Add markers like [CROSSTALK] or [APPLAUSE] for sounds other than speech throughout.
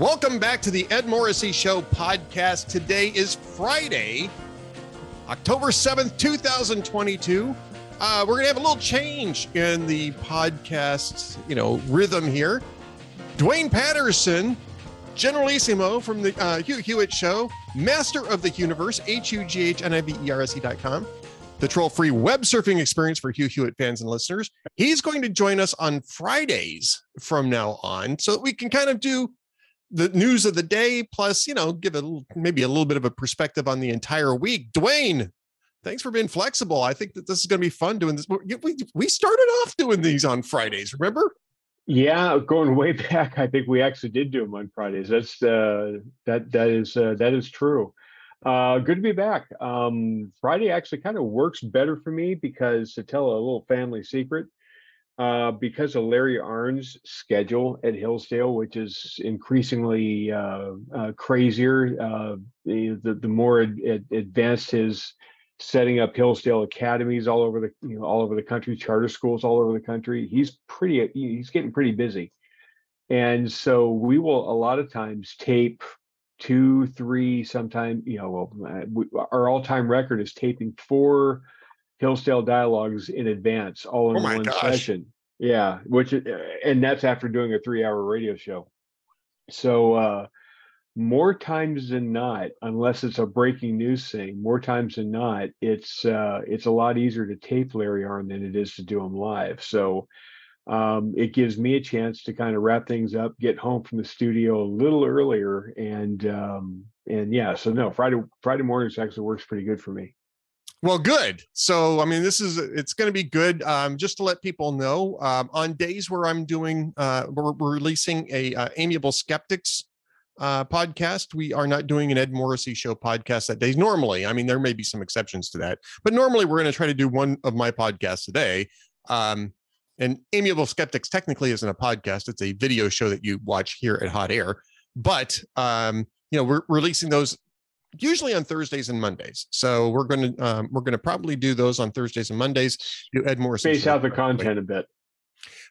Welcome back to the Ed Morrissey Show podcast. Today is Friday, October 7th, 2022. Uh, we're going to have a little change in the podcast, you know, rhythm here. Duane Patterson, Generalissimo from the uh, Hugh Hewitt Show, Master of the Universe, H-U-G-H-N-I-V-E-R-S-E.com, the troll-free web surfing experience for Hugh Hewitt fans and listeners. He's going to join us on Fridays from now on so that we can kind of do the news of the day, plus, you know, give a little, maybe a little bit of a perspective on the entire week. Duane, thanks for being flexible. I think that this is going to be fun doing this. We, we started off doing these on Fridays, remember? Yeah, going way [LAUGHS] back, I think we actually did do them on Fridays. That's uh, that that is uh, that is true. Uh, good to be back. Um, Friday actually kind of works better for me because to tell a little family secret, uh, because of Larry Arnn's schedule at Hillsdale, which is increasingly uh, uh, crazier, uh, the, the, more ad, ad, advanced his setting up Hillsdale academies all over the you know all over the country, charter schools all over the country. He's pretty he's getting pretty busy, and so we will a lot of times tape two, three, sometimes you know well, uh, we, our all time record is taping four Hillsdale dialogues in advance, all in oh one gosh. session. Yeah, which uh, and that's after doing a three hour radio show. So uh more times than not, unless it's a breaking news thing, more times than not, it's uh it's a lot easier to tape Larry Arnn than it is to do them live. So um, it gives me a chance to kind of wrap things up, get home from the studio a little earlier, and um, and yeah, so no, Friday Friday mornings actually works pretty good for me. Well, good. So, I mean, this is it's going to be good. Um, just to let people know, um, on days where I'm doing, uh, we're, we're releasing a uh, Amiable Skeptics uh, podcast. We are not doing an Ed Morrissey show podcast that day. Normally, I mean, there may be some exceptions to that, but normally we're going to try to do one of my podcasts a day. Um, and Amiable Skeptics technically isn't a podcast; it's a video show that you watch here at Hot Air. But um, you know, we're releasing those usually on Thursdays and Mondays. So we're going to um, we're going to probably do those on Thursdays and Mondays. Do Ed Morris space out the content a bit.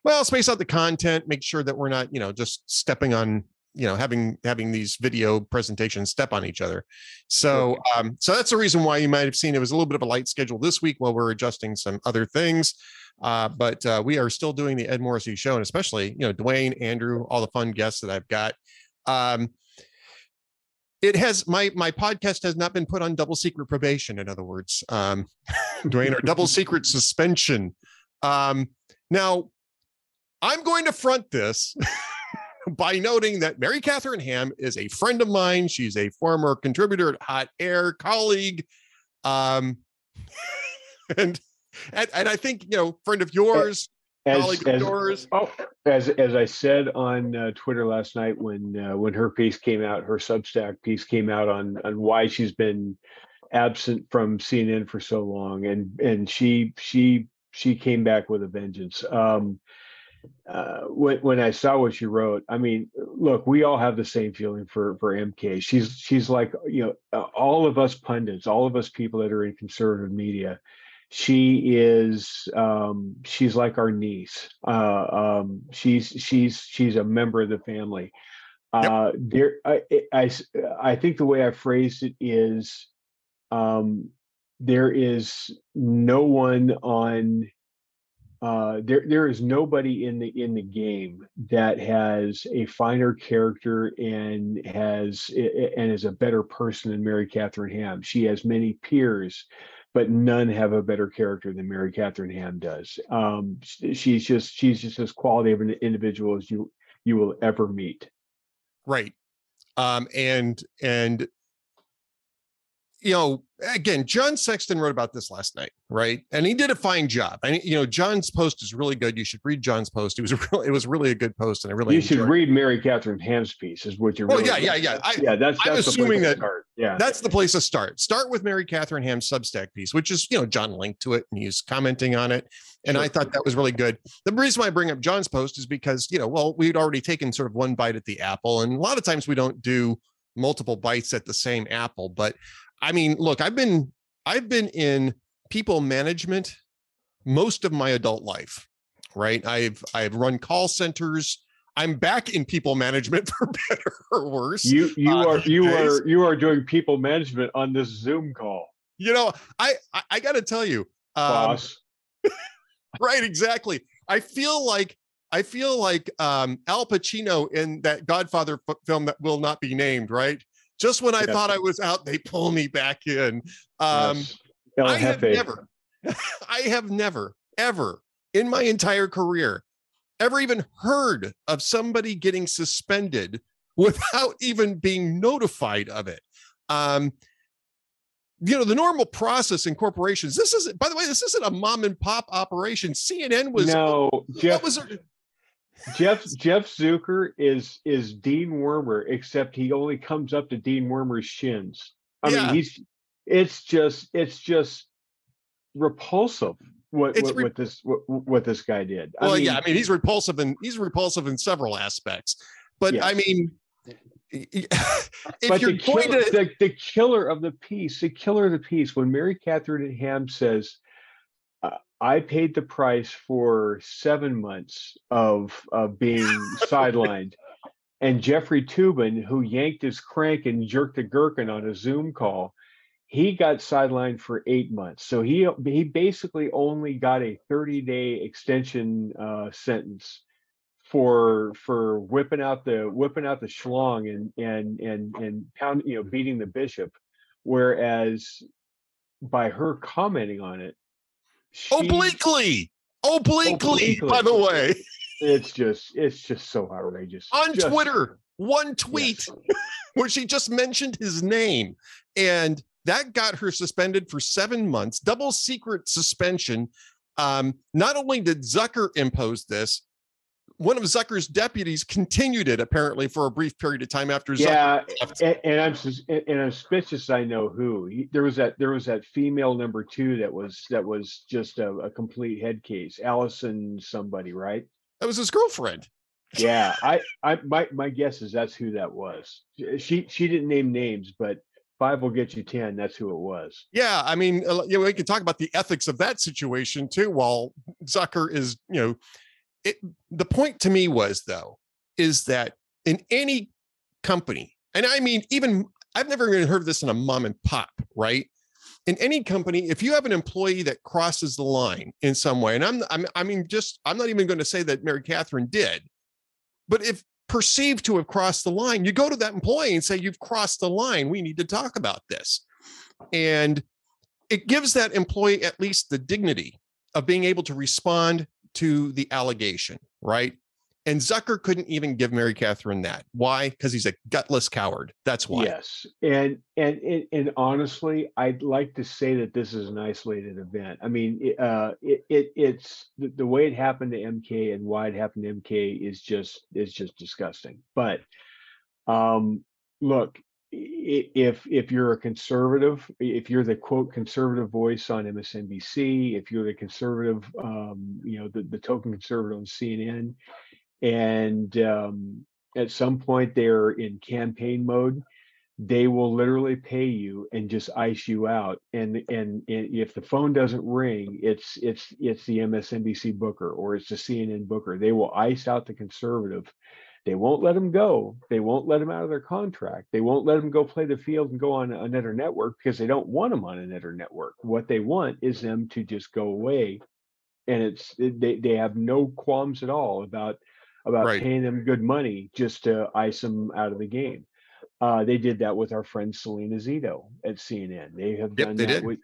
Well, space out the content. Make sure that we're not you know just stepping on you know having having these video presentations step on each other. So um, so that's the reason why you might have seen it was a little bit of a light schedule this week while we're adjusting some other things. Uh, but uh, we are still doing the Ed Morrissey show, and especially you know Duane, Andrew, all the fun guests that I've got. Um, it has my my podcast has not been put on double secret probation in other words um [LAUGHS] duane or double secret suspension. Um now i'm going to front this [LAUGHS] by noting that mary katharine ham is a friend of mine. She's a former contributor at hot air colleague um [LAUGHS] and and, and i think you know friend of yours as, as, oh, as as I said on uh, Twitter last night when uh, when her piece came out, her Substack piece came out on on why she's been absent from CNN for so long, and and she she she came back with a vengeance. Um, uh, when when I saw what she wrote, I mean, look, we all have the same feeling for for MK. She's she's like you know all of us pundits, all of us people that are in conservative media she is um, she's like our niece uh, um, she's she's she's a member of the family uh, yep. there I, I i think the way i phrased it is um, there is no one on uh, there there is nobody in the in the game that has a finer character and has and is a better person than Mary Katharine Ham. She has many peers but none have a better character than Mary Katharine Ham does. Um, she's just she's just as quality of an individual as you you will ever meet. Right. Um, and and you know, again, John Sexton wrote about this last night, right? And he did a fine job. I mean, you know, John's post is really good. You should read John's post. It was [LAUGHS] really, it was really a good post, and I really you should read Mary Katharine Ham's piece. Is what you're. Well, really yeah, yeah, yeah. I, yeah, that's, that's I'm assuming that start. yeah, that's the place to start. Start with Mary Katharine Ham's Substack piece, which is you know John linked to it and he's commenting on it, and sure. I thought that was really good. The reason why I bring up John's post is because you know, well, we'd already taken sort of one bite at the apple, and a lot of times we don't do multiple bites at the same apple, but I mean, look, I've been I've been in people management most of my adult life, right? I've I've run call centers. I'm back in people management [LAUGHS] for better or worse. You you uh, are you days. are you are doing people management on this Zoom call. You know, I I, I got to tell you, um, boss. [LAUGHS] right, exactly. I feel like I feel like um, Al Pacino in that Godfather f- film that will not be named. Right, just when I yes. thought I was out, they pull me back in. Um, yes. I have never, [LAUGHS] I have never ever in my entire career ever even heard of somebody getting suspended without [LAUGHS] even being notified of it. Um, you know, the normal process in corporations. This isn't, by the way, this isn't a mom and pop operation. CNN was no Jeff. Was Jeff Jeff Zucker is is Dean Wormer, except he only comes up to Dean Wormer's shins. I yeah. mean, he's it's just it's just repulsive what what, re- what, this what, what, this guy did. Well, I mean, yeah, I mean he's repulsive and he's repulsive in several aspects. But yes. I mean, [LAUGHS] if but you're the, going kill, to the, the killer of the piece, the killer of the piece, when Mary Katharine Ham says, "I paid the price for seven months of of being sidelined." And Jeffrey Toobin, who yanked his crank and jerked a gherkin on a Zoom call, he got sidelined for eight months. So he he basically only got a 30 day extension uh, sentence for for whipping out the whipping out the schlong and and and and pound you know beating the bishop, whereas by her commenting on it, she, obliquely, obliquely, obliquely, by the way, it's just it's just so outrageous on just, Twitter. One tweet yes. where she just mentioned his name and that got her suspended for seven months, double secret suspension. Um, not only did Zucker impose this, one of Zucker's deputies continued it apparently for a brief period of time after yeah, Zucker. And, and, I'm and I'm suspicious. I know who. There was that there was that female number two that was that was just a, a complete head case. Allison somebody, right? That was his girlfriend. yeah, [LAUGHS] I I my my guess is that's who that was. She she didn't name names, but five will get you 10 that's who it was yeah i mean uh, you know, we can talk about the ethics of that situation too while zucker is you know it, the point to me was though is that in any company and i mean even i've never even heard of this in a mom and pop right in any company if you have an employee that crosses the line in some way and i'm, I'm i mean just i'm not even going to say that mary katharine did but if perceived to have crossed the line, you go to that employee and say, You've crossed the line. We need to talk about this. And it gives that employee at least the dignity of being able to respond to the allegation, right? And Zucker couldn't even give Mary Katharine that. Why? Because he's a gutless coward. That's why. Yes, and and and, and honestly, I'd like to say that this is an isolated event. I mean, uh, it, it it's the, the way it happened to MK and why it happened to MK is just is just disgusting. But um, look, if if you're a conservative, if you're the quote conservative voice on MSNBC, if you're the conservative, um, you know, the, the token conservative on CNN, and um, at some point they're in campaign mode they will literally pay you and just ice you out and, and and if the phone doesn't ring it's it's it's the msnbc booker or it's the cnn booker. They will ice out the conservative they won't let him go they won't let him out of their contract they won't let him go play the field and go on another network because they don't want him on another network what they want is them to just go away and it's they, they have no qualms at all about about right. paying them good money just to ice them out of the game. Uh, they did that with our friend Selena Zito at CNN. They have done yep, they that did. with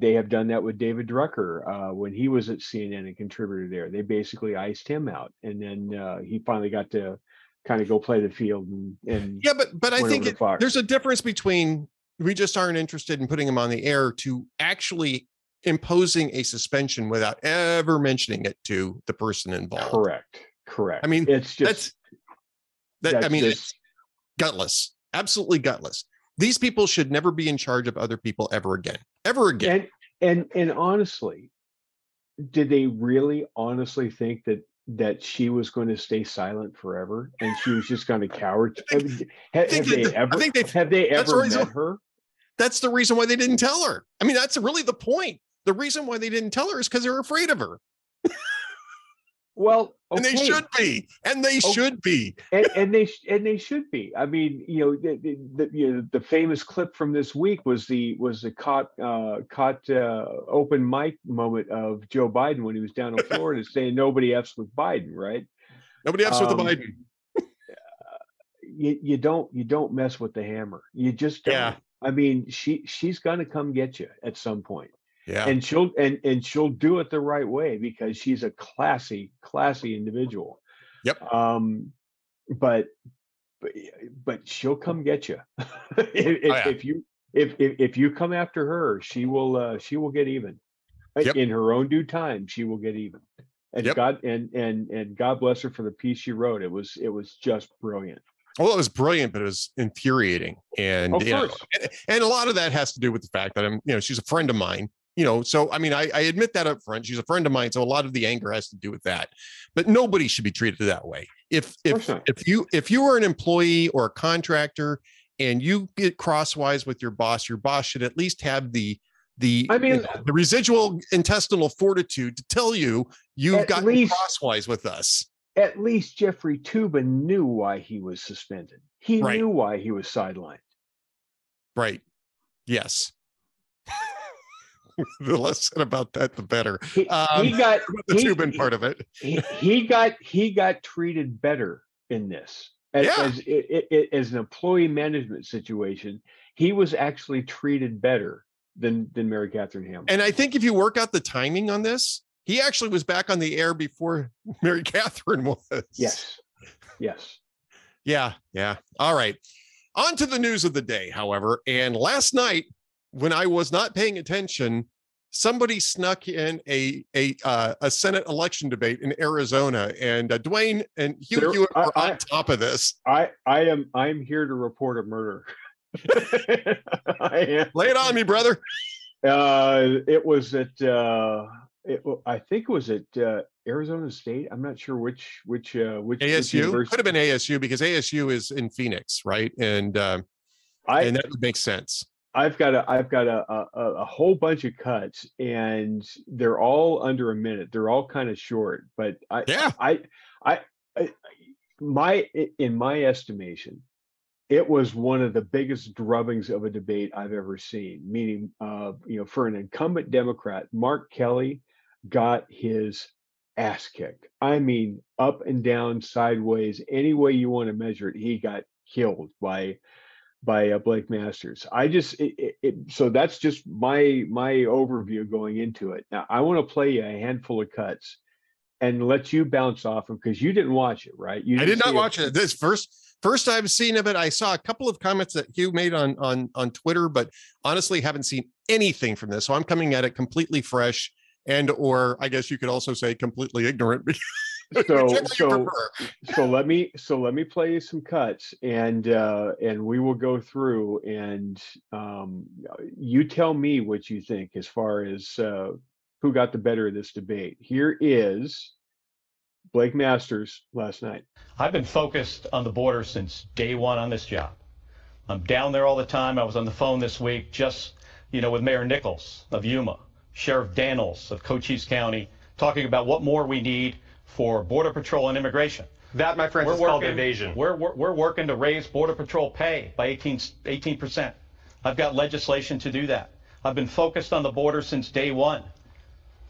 they have done that with David Drucker uh, when he was at CNN and contributor there. They basically iced him out, and then uh, he finally got to kind of go play the field and, and yeah. But but I think it, there's a difference between we just aren't interested in putting him on the air to actually imposing a suspension without ever mentioning it to the person involved. Correct. Correct. I mean, it's just that's, that. That's I mean, just, it's gutless, absolutely gutless. These people should never be in charge of other people ever again, ever again. And and and honestly, did they really honestly think that that she was going to stay silent forever and she was just going to cower? have, have they ever? I think they have they ever met reason, her? That's the reason why they didn't tell her. I mean, that's really the point. The reason why they didn't tell her is because they're afraid of her. Well, and they should be, and they oh, should be, and, and, they and they should be. I mean, you know, the, the, the, you know, the famous clip from this week was the was the caught uh, caught uh, open mic moment of Joe Biden when he was down in [LAUGHS] Florida saying nobody f's with Biden, right? Nobody f's um, with the Biden. you you don't you don't mess with the hammer. You just don't. Yeah. I mean, she she's gonna come get you at some point. Yeah. And she'll and and she'll do it the right way because she's a classy, classy individual. Yep. Um, but but but she'll come get you. [LAUGHS] if, oh, yeah. if, you if, if if you come after her, she will uh she will get even. Yep. In her own due time, she will get even. And yep. God and and and God bless her for the piece she wrote. It was it was just brilliant. Well, it was brilliant, but it was infuriating, and you know, and, and, a lot of that has to do with the fact that I'm, you know, she's a friend of mine, you know, so I mean, I, I admit that up front. She's a friend of mine, so a lot of the anger has to do with that. But nobody should be treated that way. If if if you if you are an employee or a contractor and you get crosswise with your boss, your boss should at least have the the I mean you know, the residual intestinal fortitude to tell you you've got crosswise with us. At least Jeffrey Toobin knew why he was suspended. He right. knew why he was sidelined. Right. Yes. [LAUGHS] [LAUGHS] the less said about that, the better. He, um, he got the he, Toobin part of it. He, he, got he got treated better in this as, yeah. as, it, it, as an employee management situation. He was actually treated better than than Mary Katharine Hamilton. And I think if you work out the timing on this, he actually was back on the air before [LAUGHS] Mary Katharine was. Yes. Yes. Yeah. Yeah. All right. On to the news of the day, however. And last night, when I was not paying attention, somebody snuck in a a uh, a Senate election debate in Arizona, and uh, Duane and Hugh there, Hewitt were I, on top of this. I I am I'm here to report a murder. [LAUGHS] I am. Lay it on me, brother. Uh, it was at uh, it, I think it was at uh, Arizona State. I'm not sure which which uh, which ASU which could have been ASU because ASU is in Phoenix, right? And uh, I, and that would make sense. I've got a I've got a, a, a whole bunch of cuts and they're all under a minute. They're all kind of short, but I yeah I, I I my in my estimation, it was one of the biggest drubbings of a debate I've ever seen. Meaning, uh, you know, for an incumbent Democrat, Mark Kelly got his ass kicked. I mean, up and down, sideways, any way you want to measure it, he got killed by by uh, Blake Masters. I just it, it, it, so that's just my my overview going into it. Now I want to play you a handful of cuts and let you bounce off them because you didn't watch it, right? You I did not watch it. This first first I've seen of it. I saw a couple of comments that Hugh made on on on Twitter, but honestly haven't seen anything from this. So I'm coming at it completely fresh and or I guess you could also say completely ignorant [LAUGHS] [LAUGHS] so so so let me so let me play you some cuts and uh and we will go through and um you tell me what you think as far as uh who got the better of this debate. Here is blake masters last night. I've been focused on the border since day one on this job. I'm down there all the time. I was on the phone this week just you know with mayor nicholls of yuma sheriff dannels of cochise county talking about what more we need for Border Patrol and immigration. That, my friends, we're is working, called evasion. We're, we're, we're, working to raise Border Patrol pay by 18, 18%. I've got legislation to do that. I've been focused on the border since day one.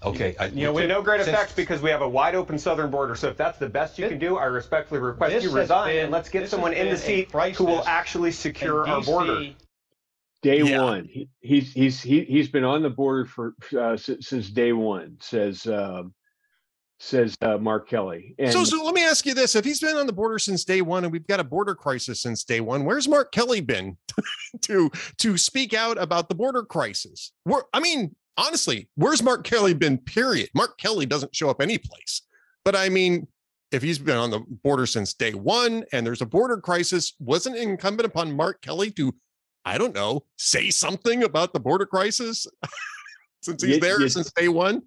Okay. I, you know, we no great effect because we have a wide open southern border. So if that's the best you it, can do, I respectfully request you resign been, and let's get someone in the seat who will actually secure our border. Day yeah. one, he, he's he's he, he's been on the border for uh, since day one. Says um, says uh, Mark Kelly. And so, so let me ask you this: If he's been on the border since day one, and we've got a border crisis since day one, where's Mark Kelly been [LAUGHS] to to speak out about the border crisis? Where, I mean, honestly, where's Mark Kelly been? Period. Mark Kelly doesn't show up any place. But I mean, if he's been on the border since day one, and there's a border crisis, wasn't it incumbent upon Mark Kelly to, I don't know, say something about the border crisis? [LAUGHS] since he's there since day one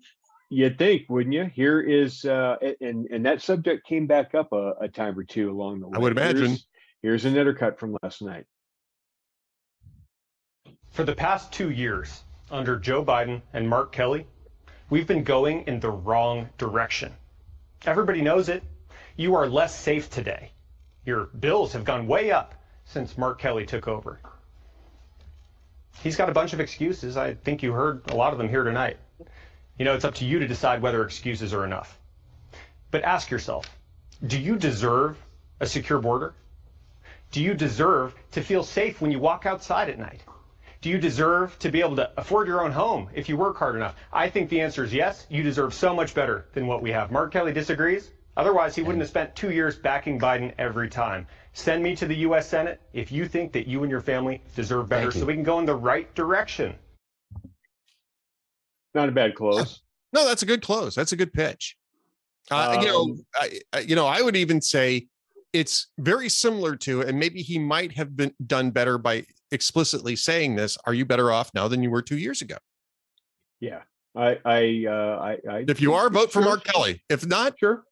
You'd think, wouldn't you? Here is, uh, and and that subject came back up a, a time or two along the way. I would imagine. Here's, here's another cut from last night. For the past two years, under Joe Biden and Mark Kelly, we've been going in the wrong direction. Everybody knows it. You are less safe today. Your bills have gone way up since Mark Kelly took over. He's got a bunch of excuses. I think you heard a lot of them here tonight. You know, it's up to you to decide whether excuses are enough. But ask yourself do you deserve a secure border? Do you deserve to feel safe when you walk outside at night? Do you deserve to be able to afford your own home if you work hard enough? I think the answer is yes. You deserve so much better than what we have. Mark Kelly disagrees. Otherwise, he wouldn't have spent two years backing Biden every time. Send me to the U.S. Senate if you think that you and your family deserve better so we can go in the right direction. Not a bad close. No, that's a good close. That's a good pitch. Uh, um, you know, um, I, you know, I would even say it's very similar to, and maybe he might have been done better by explicitly saying this. Are you better off now than you were two years ago? Yeah, I, I, uh, I, I if you are, vote for Mark Kelly. If not, sure.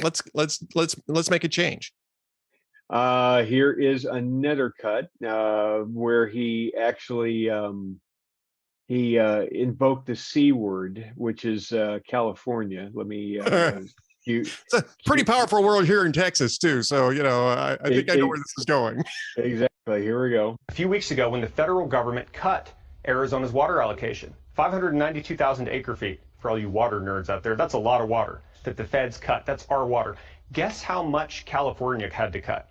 Let's let's let's let's make a change. Uh, here is another cut uh, where he actually um, he uh, invoked the c word, which is uh, California. Let me. Uh, [LAUGHS] you, it's a pretty powerful word here in Texas too. So you know, I, I think it, I know where this is going. [LAUGHS] Exactly. Here we go. A few weeks ago, when the federal government cut Arizona's water allocation, 592,000 acre feet. For all you water nerds out there, that's a lot of water that the feds cut. That's our water. Guess how much California had to cut?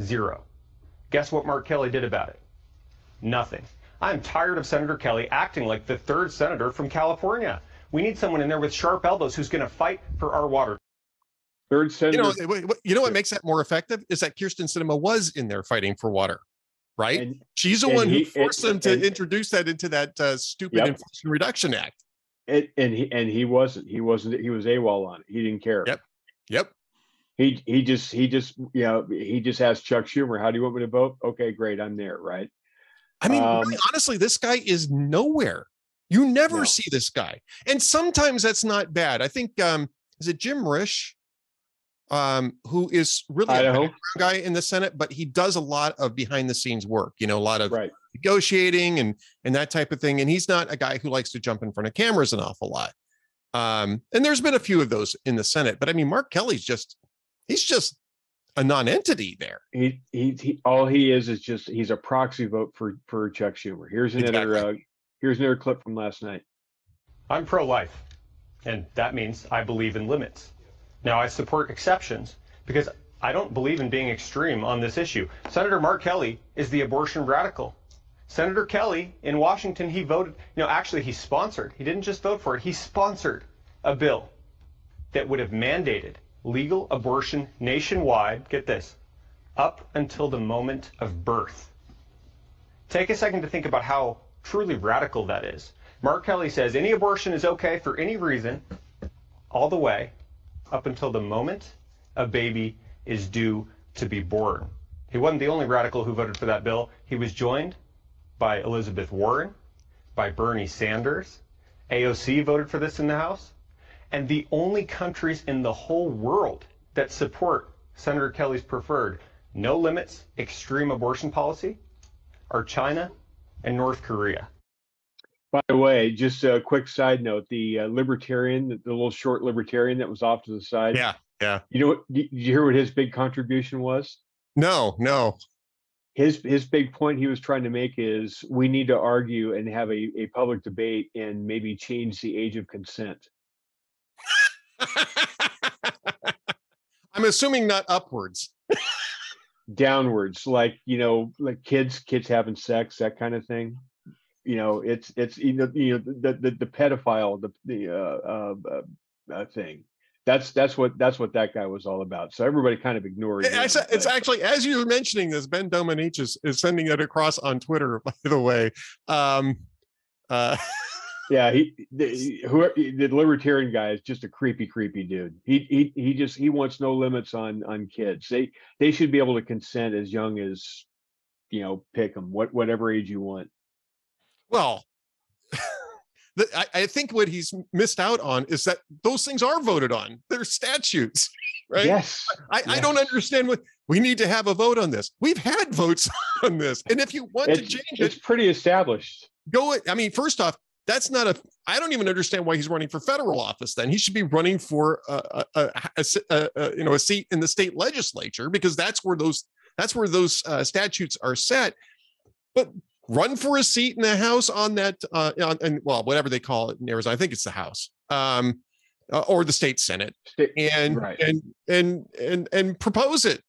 Zero. Guess what Mark Kelly did about it? Nothing. I'm tired of Senator Kelly acting like the third senator from California. We need someone in there with sharp elbows who's going to fight for our water. Third senator. You know, you know what makes that more effective is that Kyrsten Sinema was in there fighting for water, right? And, She's the one he, who forced and, them to and, introduce that into that uh, stupid yep. Inflation Reduction Act. and he and he wasn't. He wasn't. He was AWOL on it. He didn't care. Yep. Yep. He he just he just you know he just asked Chuck Schumer, "How do you want me to vote?" Okay, great, I'm there. Right. I mean, um, really, honestly, this guy is nowhere. You never no. see this guy. And sometimes that's not bad. I think um is it Jim Risch um who is really Idaho. a guy in the Senate, but he does a lot of behind the scenes work, you know, a lot of right. negotiating and and that type of thing. And he's not a guy who likes to jump in front of cameras an awful lot. Um, and there's been a few of those in the Senate, but I mean, Mark Kelly's just he's just a non-entity there. He, he, he all he is is just he's a proxy vote for for Chuck Schumer. Here's another exactly. uh, Here's another clip from last night. I'm pro life, and that means I believe in limits. Now, I support exceptions because I don't believe in being extreme on this issue. Senator Mark Kelly is the abortion radical. Senator Kelly in Washington, he voted, you know, actually, he sponsored, he didn't just vote for it, he sponsored a bill that would have mandated legal abortion nationwide, get this, up until the moment of birth. Take a second to think about how truly radical that is. Mark Kelly says any abortion is okay for any reason, all the way up until the moment a baby is due to be born. He wasn't the only radical who voted for that bill. He was joined by Elizabeth Warren, by Bernie Sanders. AOC voted for this in the House. And the only countries in the whole world that support Senator Kelly's preferred no limits extreme abortion policy are China and North Korea. By the way, just a quick side note: the uh, libertarian, the, the, little short libertarian that was off to the side. Yeah, yeah. You know what? Did you hear what his big contribution was? No, no. His his big point he was trying to make is we need to argue and have a, a public debate and maybe change the age of consent. [LAUGHS] I'm assuming not upwards. Downwards like you know like kids kids having sex that kind of thing. You know it's it's you know, you know the, the the pedophile the the uh, uh, uh, thing. That's that's what that's what that guy was all about. So everybody kind of ignored it it's, it's actually as you're mentioning this ben domenech is, is sending it across on twitter [LAUGHS] by the way. Um uh [LAUGHS] yeah, he the, who the libertarian guy is just a creepy, creepy dude. He he he just he wants no limits on on kids. They they should be able to consent as young as you know pick them what whatever age you want. Well, [LAUGHS] the, I, I think what he's missed out on is that those things are voted on. They're statutes, [LAUGHS] right? Yes. I, yes. I don't understand what we need to have a vote on this. We've had votes [LAUGHS] on this, and if you want it's, to change it, it's pretty established go it. i mean first off that's not a i don't even understand why he's running for federal office then he should be running for a, a, a, a you know a seat in the state legislature because that's where those that's where those uh, statutes are set but run for a seat in the house on that uh on, and well whatever they call it in arizona i think it's the house um uh, or the state senate and right. and and and and propose it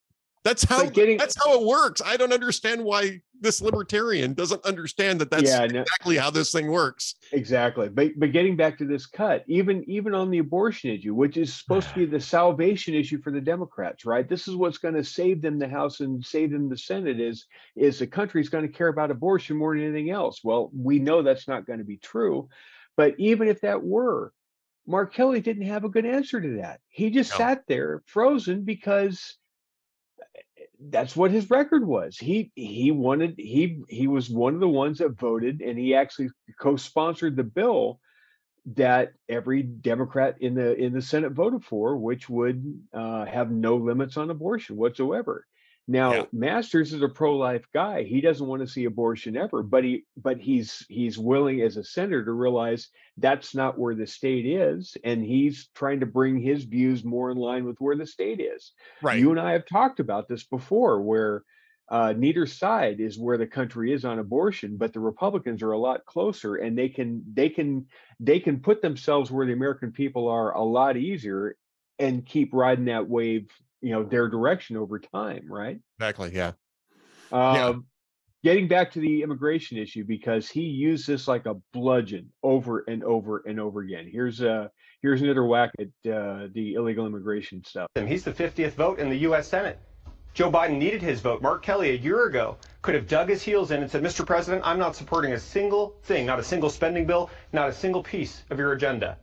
that's how getting, that's how it works. I don't understand why this libertarian doesn't understand that that's yeah, exactly no, how this thing works. Exactly. But but getting back to this cut, even even on the abortion issue, which is supposed to be the salvation issue for the Democrats, right? This is what's going to save them the House and save them the Senate is is the country's going to care about abortion more than anything else. Well, we know that's not going to be true. But even if that were, Mark Kelly didn't have a good answer to that. He just no. sat there frozen because that's what his record was. He he wanted he he was one of the ones that voted, and he actually co-sponsored the bill that every Democrat in the in the Senate voted for, which would uh, have no limits on abortion whatsoever. Now, yeah. Masters is a pro-life guy. He doesn't want to see abortion ever, but he but he's he's willing as a senator to realize that's not where the state is, and he's trying to bring his views more in line with where the state is. Right. You and I have talked about this before, where uh, neither side is where the country is on abortion, but the Republicans are a lot closer, and they can they can they can put themselves where the American people are a lot easier and keep riding that wave you know their direction over time right? Exactly yeah. Um, yeah. getting back to the immigration issue because he used this like a bludgeon over and over and over again. Here's a here's another whack at uh, the illegal immigration stuff. And he's the 50th vote in the u.s senate. Joe biden needed his vote. Mark kelly a year ago could have dug his heels in and said mr president i'm not supporting a single thing not a single spending bill not a single piece of your agenda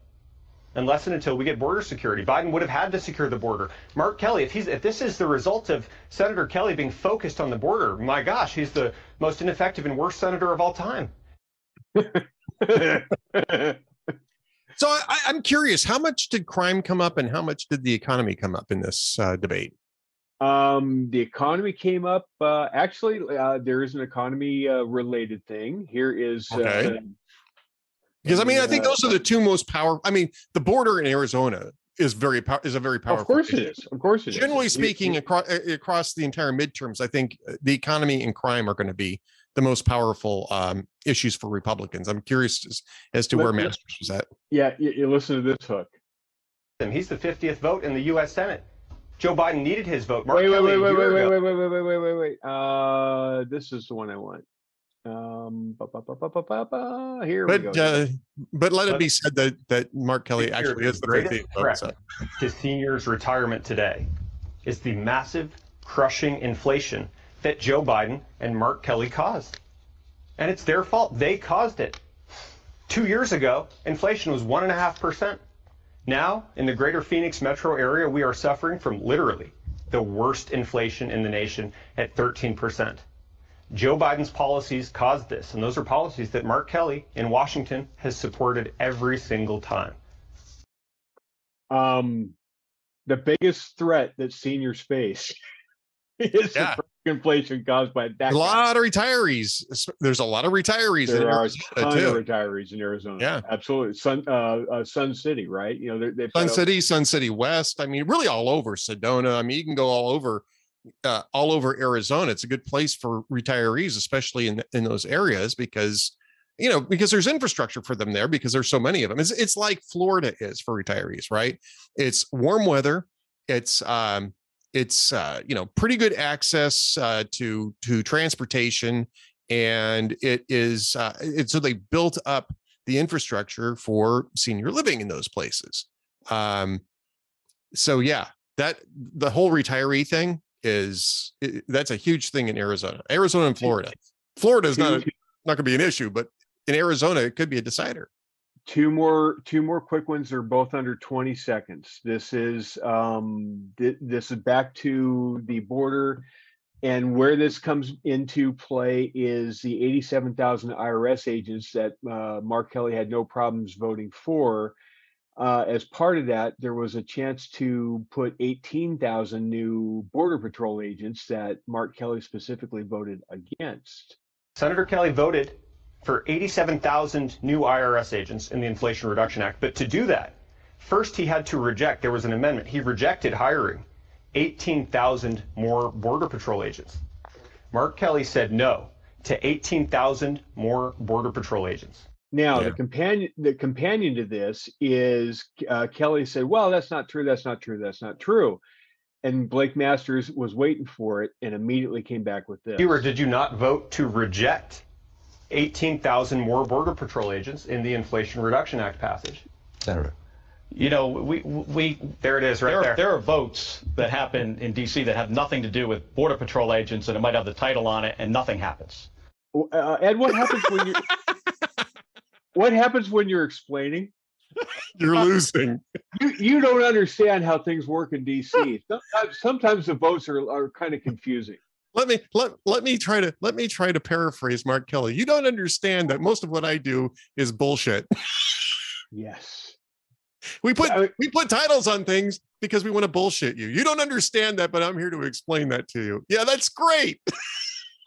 unless and until we get border security. Biden would have had to secure the border. Mark Kelly, if he's if this is the result of Senator Kelly being focused on the border, my gosh, he's the most ineffective and worst senator of all time. [LAUGHS] so I, am curious, how much did crime come up, and how much did the economy come up in this uh, debate? Um, the economy came up. Uh, actually, uh, there is an economy uh, related thing. Here is uh, okay. Because I mean, I think those are the two most powerful. I mean, the border in Arizona is very is a very powerful. Of course issue. it is. Of course it Generally is. speaking, across across the entire midterms, I think uh, the economy and crime are going to be the most powerful um, issues for Republicans. I'm curious as, as to where Masters was at. Yeah, you, you listen to this hook. He's the 50th vote in the U.S. Senate. Joe Biden needed his vote. Mark wait, wait, wait, wait, wait, wait, wait, wait, wait, wait, wait, wait. Uh, this is the one I want. Um, ba, ba, ba, here but, we go. Uh, but let it be said that that Mark Kelly actually is the greatest threat so. to seniors' retirement today is the massive, crushing inflation that Joe Biden and Mark Kelly caused, and it's their fault. They caused it. Two years ago, inflation was one and a half percent. Now, in the greater Phoenix metro area, we are suffering from literally the worst inflation in the nation at 13 percent. Joe Biden's policies caused this, and those are policies that Mark Kelly in Washington has supported every single time. Um, the biggest threat that seniors face [LAUGHS] is yeah. inflation caused by that. A lot of retirees. There's a lot of retirees. There are a ton too. of retirees in Arizona. Yeah, absolutely. Sun, uh, uh, Sun City, right? You know, they Sun City, Sun City West. I mean, really all over Sedona. I mean, you can go all over uh, all over Arizona. It's a good place for retirees, especially in in those areas, because you know because there's infrastructure for them there because there's so many of them. It's it's like Florida is for retirees, right? It's warm weather. It's um, it's uh, you know pretty good access uh, to to transportation, and it is uh, it, so they built up the infrastructure for senior living in those places. Um, so yeah, that the whole retiree thing is that's a huge thing in Arizona, Arizona and Florida. Florida is not a, not going to be an issue, but in Arizona it could be a decider. Two more two more quick ones They're both under 20 seconds. This is um th- this is back to the border and where this comes into play is the 87,000 IRS agents that uh, Mark Kelly had no problems voting for uh, as part of that, there was a chance to put 18,000 new Border Patrol agents that Mark Kelly specifically voted against. Senator Kelly voted for 87,000 new IRS agents in the Inflation Reduction Act. But to do that, first he had to reject, there was an amendment, he rejected hiring 18,000 more Border Patrol agents. Mark Kelly said no to 18,000 more Border Patrol agents. Now, Yeah. the companion the companion to this is uh, Kelly said, "Well, that's not true. That's not true. That's not true." And Blake Masters was waiting for it and immediately came back with this. Or did you not vote to reject 18,000 more Border Patrol agents in the Inflation Reduction Act passage? Senator. You know, we we There it is, right there, there. are, there are votes that happen in D.C. that have nothing to do with Border Patrol agents, and it might have the title on it, and nothing happens. Uh, Ed, what happens when you [LAUGHS] what happens when you're explaining? [LAUGHS] You're losing. You you don't understand how things work in DC. Sometimes sometimes the votes are, are kind of confusing. Let me let let me try to let me try to paraphrase Mark Kelly. You don't understand that most of what I do is bullshit. Yes. We put I we put titles on things because we want to bullshit you. You don't understand that, but I'm here to explain that to you. Yeah, that's great. [LAUGHS]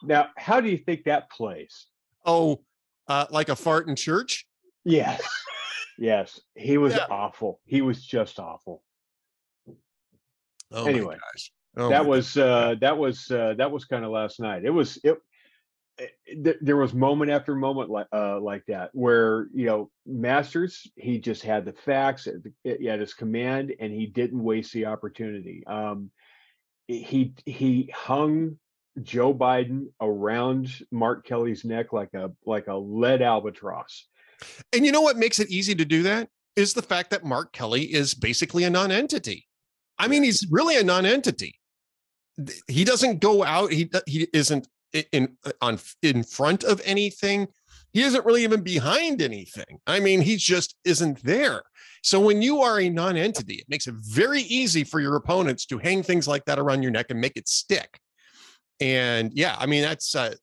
Now, how do you think that plays? Oh, uh, like a fart in church. Yes. Yes. He was Yeah. awful. He was just awful. Oh Anyway, my gosh. Oh that my was uh that was uh that was kind of last night it was it, it th- there was moment after moment like uh like that where you know masters he just had the facts at, the- at his command and he didn't waste the opportunity um he he hung joe biden around mark kelly's neck like a like a lead albatross And you know what makes it easy to do that is the fact that Mark Kelly is basically a non-entity. I mean, he's really a non-entity. He doesn't go out. He he isn't in on in front of anything. He isn't really even behind anything. I mean, he just isn't there. So when you are a non-entity, it makes it very easy for your opponents to hang things like that around your neck and make it stick. And yeah, I mean that's uh,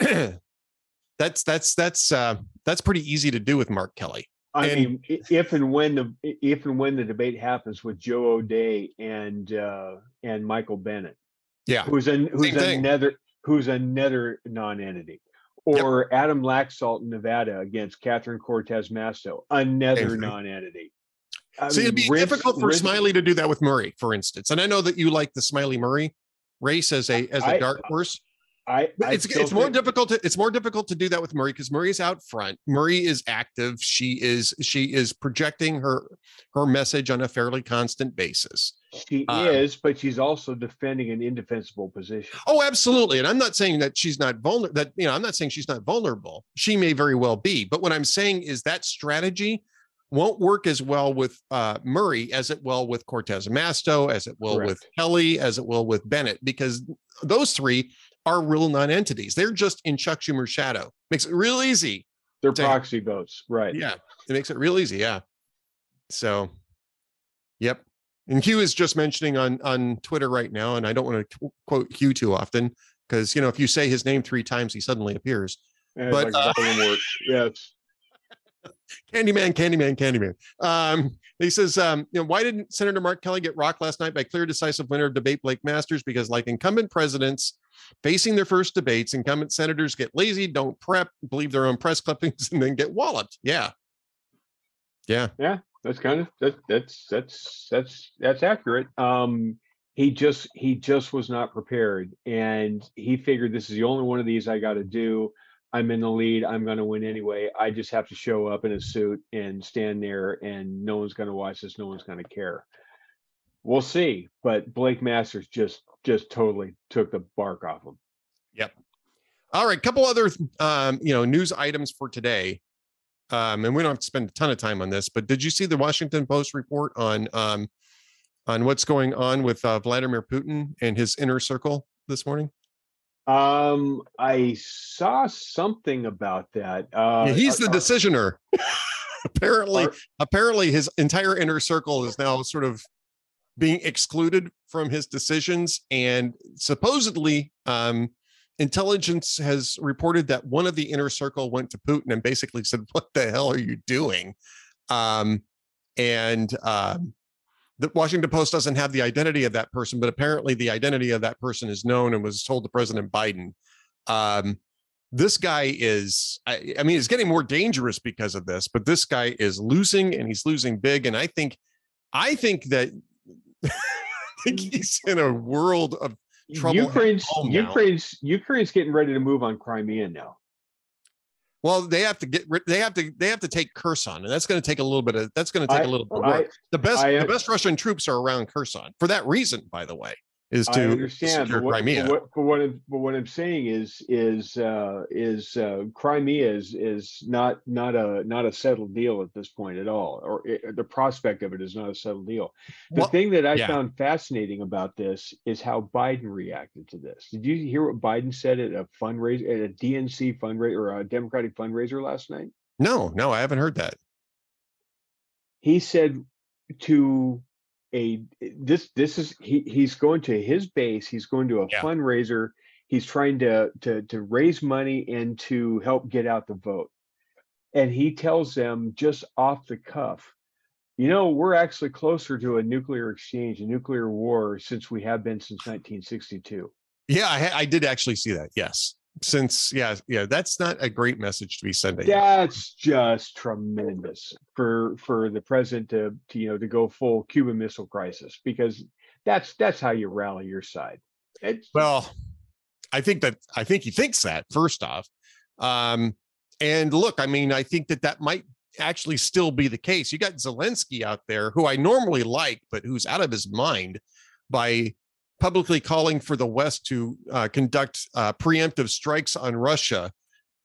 [CLEARS THROAT] that's that's that's uh, that's pretty easy to do with Mark Kelly. I And- mean, if and when the if and when the debate happens with Joe O'Dea and uh, and Michael Bennet, Yeah, who's an who's another who's another non-entity, or Adam Laxalt in Nevada against Catherine Cortez Masto, another thing. non-entity. I See, it'd be rinse- difficult for rinse- Smiley to do that with Murray, for instance. And I know that you like the Smiley Murray race as a as a I- dark horse. I, I it's it's more think- difficult to it's more difficult to do that with Murray because Murray's out front. Murray is active. She is she is projecting her her message on a fairly constant basis. She um, is, but she's also defending an indefensible position. Oh, absolutely. And I'm not saying that she's not vulnerable. That you know, I'm not saying she's not vulnerable. She may very well be. But what I'm saying is that strategy won't work as well with uh, Murray as it will with Cortez Masto, as it will with Kelly, as it will with Bennet, because those three are real non-entities. They're just in Chuck Schumer's shadow. Makes it real easy. They're Damn. proxy votes, right? Yeah, it makes it real easy. Yeah. So, yep. And Hugh is just mentioning on on Twitter right now, and I don't want to quote Hugh too often because you know if you say his name three times, he suddenly appears. And But, like uh, yes. Candyman, Candyman, Candyman. Um, he says, um, you know, why didn't Senator Mark Kelly get rocked last night by clear, decisive winner of debate Blake Masters? Because, like incumbent presidents facing their first debates, incumbent senators get lazy, don't prep, believe their own press clippings, [LAUGHS] and then get walloped. Yeah. Yeah. Yeah. That's kind of that, that's that's that's that's accurate. Um, he just he just was not prepared, and he figured this is the only one of these I got to do. I'm in the lead. I'm going to win anyway. I just have to show up in a suit and stand there, and no one's going to watch this. No one's going to care. We'll see. But Blake Masters just just totally took the bark off him. Yep. All right, couple other um, you know news items for today, um, and we don't have to spend a ton of time on this. But did you see the Washington Post report on um, on what's going on with uh, Vladimir Putin and his inner circle this morning? Um, I saw something about that. Uh, Yeah, he's the decisioner. [LAUGHS] apparently, are- apparently, his entire inner circle is now sort of being excluded from his decisions, and supposedly, um, intelligence has reported that one of the inner circle went to Putin and basically said, "What the hell are you doing?" Um, and um, the Washington Post doesn't have the identity of that person, but apparently the identity of that person is known and was told to President Biden. Um, this guy is I, I, mean it's getting more dangerous because of this but this guy is losing and he's losing big. And i think i think that [LAUGHS] I think he's in a world of trouble ukraine's ukraine's ukraine's getting ready to move on crimea now well they have to get they have to they have to take kherson and that's going to take a little bit of that's going to take I, a little bit of work I, the best I, the best russian troops are around kherson for that reason by the way is to I understand, secure but what, Crimea. But what, but what, I'm, but what I'm saying is is uh, is uh, Crimea is is not not a not a settled deal at this point at all, or it, the prospect of it is not a settled deal. The well, thing that I yeah. found fascinating about this is how Biden reacted to this. Did you hear what Biden said at a fundraiser at a DNC fundraiser or a Democratic fundraiser last night? No, no, I haven't heard that. He said to a this this is he he's going to his base he's going to a yeah. fundraiser he's trying to to to raise money and to help get out the vote. And he tells them just off the cuff you know we're actually closer to a nuclear exchange a nuclear war since we have been since 1962 yeah i, I did actually see that yes since yeah yeah that's not a great message to be sending that's just tremendous for for the president to, to you know to go full cuban missile crisis because that's that's how you rally your side. It's, well i think that i think he thinks that first off. Um and look i mean i think that that might actually still be the case. You got zelensky out there who i normally like but who's out of his mind by publicly calling for the West to uh, conduct uh, preemptive strikes on Russia.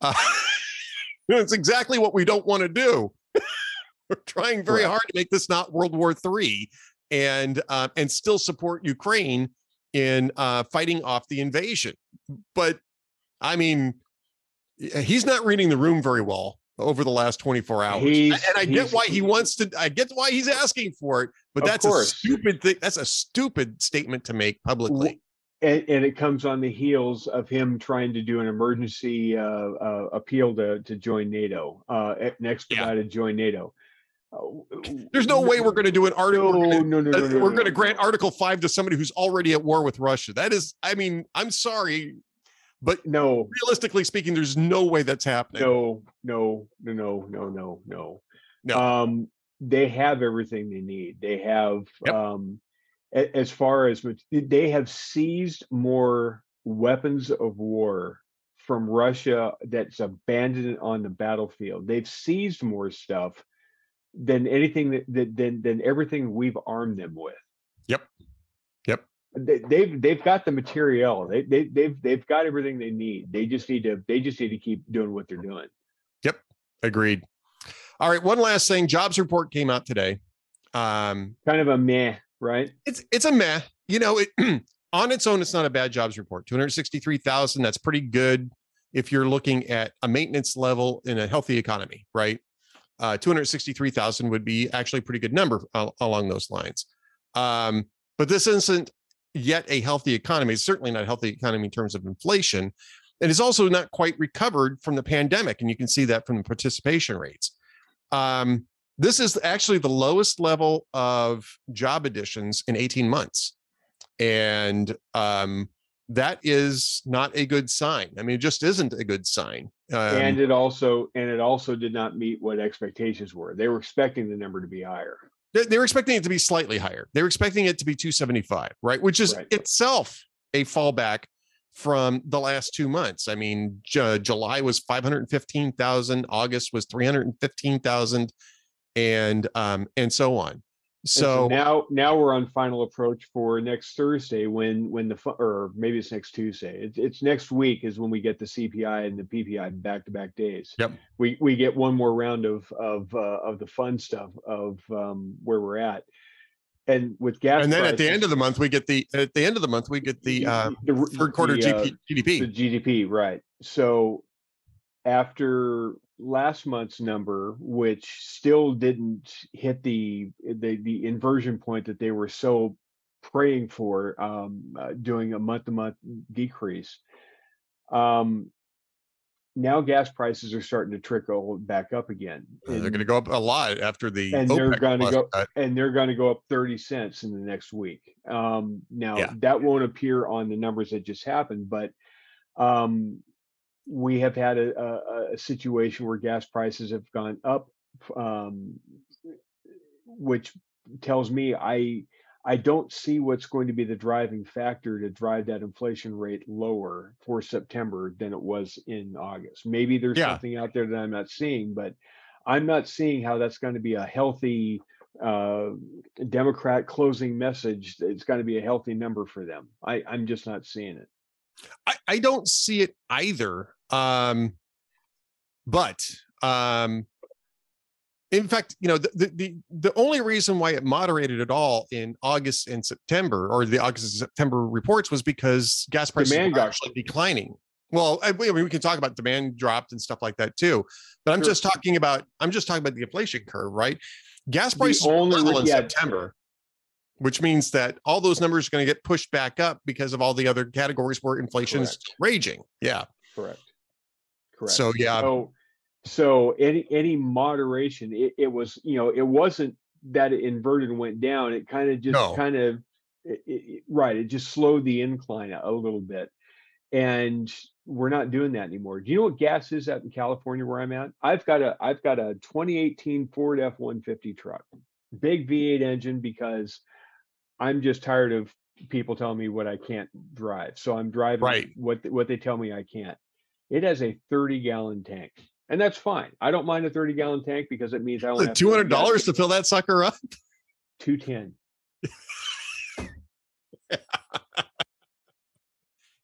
Uh, [LAUGHS] it's exactly what we don't want to do. [LAUGHS] We're trying very hard to make this not World War III and uh, and still support Ukraine in uh, fighting off the invasion. But I mean, he's not reading the room very well over the last 24 hours. He's, and I get why he wants to, I get why he's asking for it, but that's a stupid thing. That's a stupid statement to make publicly. And, and, it comes on the heels of him trying to do an emergency uh, uh, appeal to, to join NATO, uh, an expedited yeah. join NATO. There's no way we're going to do an article. No, no, no, no, no, We're going to grant Article Five to somebody who's already at war with Russia. That is, I mean, I'm sorry. But no, realistically speaking, there's no way that's happening. No, no, no, no, no, no, no. No. Um, they have everything they need. They have yep. um as far as they have seized more weapons of war from Russia that's abandoned on the battlefield. They've seized more stuff than anything that, that than than everything we've armed them with. Yep. Yep they, they've they've got the material. They they they've they've got everything they need. They just need to they just need to keep doing what they're doing. Yep, agreed. All right, one last thing. Jobs report came out today. Um, kind of a meh, right? It's it's a meh. You know, it [CLEARS THROAT] on its own, it's not a bad jobs report. Two hundred sixty-three thousand. That's pretty good if you're looking at a maintenance level in a healthy economy, right? Uh, 263,000 would be actually a pretty good number uh, along those lines. Um, but this isn't yet a healthy economy. It's certainly not a healthy economy in terms of inflation. And it's also not quite recovered from the pandemic. And you can see that from the participation rates. Um, this is actually the lowest level of job additions in 18 months. And um, that is not a good sign. I mean, it just isn't a good sign. Um, and it also and it also did not meet what expectations were. They were expecting the number to be higher. They were expecting it to be slightly higher. They were expecting it to be 275, right? Which is right. itself a fallback from the last two months. I mean, J- July was 515,000, August was 315,000, and um, and so on. So, so, now now we're on final approach for next Thursday when when the or maybe it's next Tuesday. It's, it's next week is when we get the CPI and the PPI back to back days. Yep. We we get one more round of of uh, of the fun stuff of um, where we're at. And with gas, and then prices, at the end of the month we get the at the end of the month we get the, uh, the third quarter the, GP, GDP. The GDP, right? So after last month's number, which still didn't hit the the, the inversion point that they were so praying for, um, uh, doing a month to month decrease. Um, now gas prices are starting to trickle back up again. And, they're going to go up a lot after the and they're going to go cut. and they're going to go up 30 cents in the next week. Um, now yeah. that won't appear on the numbers that just happened, but um, we have had a, a, a situation where gas prices have gone up, um, which tells me I I don't see what's going to be the driving factor to drive that inflation rate lower for September than it was in August. Maybe there's Yeah. something out there that I'm not seeing, but I'm not seeing how that's going to be a healthy uh, Democrat closing message. It's going to be a healthy number for them. I, I'm just not seeing it. I, I don't see it either. Um, but um, in fact, you know, the, the the the only reason why it moderated at all in August and September, or the August and September reports, was because gas prices Demand were actually declining. Well, I, I mean, we can talk about demand dropped and stuff like that too, but I'm Sure. just talking about I'm just talking about the inflation curve, right? Gas prices only only re- in yeah. September, which means that all those numbers are going to get pushed back up because of all the other categories where inflation's Correct. raging. Yeah. Correct. Correct. So yeah, So, so any any moderation, it, it was you know it wasn't that it inverted and went down. It kind of just No. kind of it, it, right. It just slowed the incline a, a little bit, and we're not doing that anymore. Do you know what gas is out in California where I'm at? I've got a I've got a 2018 Ford F150 truck, big V8 engine because I'm just tired of people telling me what I can't drive. So I'm driving Right. what what they tell me I can't. It has a 30 gallon tank. And that's fine. I don't mind a 30 gallon tank because it means I only have two hundred dollars to fill that sucker up. 210. [LAUGHS]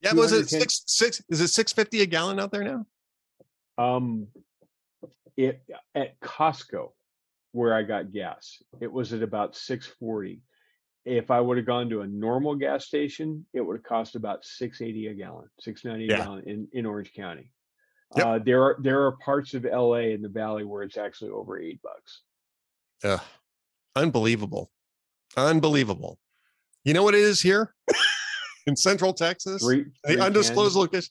Yeah, was it six six? Is it six fifty a gallon out there now? Um it at Costco where I got gas, it was at about 640. If I would have gone to a normal gas station, it would have cost about 680 a gallon, 690 a gallon in, in Orange County. Yep. Uh, there are there are parts of LA in the valley where it's actually over eight bucks. Ugh, unbelievable, unbelievable. You know what it is here [LAUGHS] in Central Texas? Three, the undisclosed location,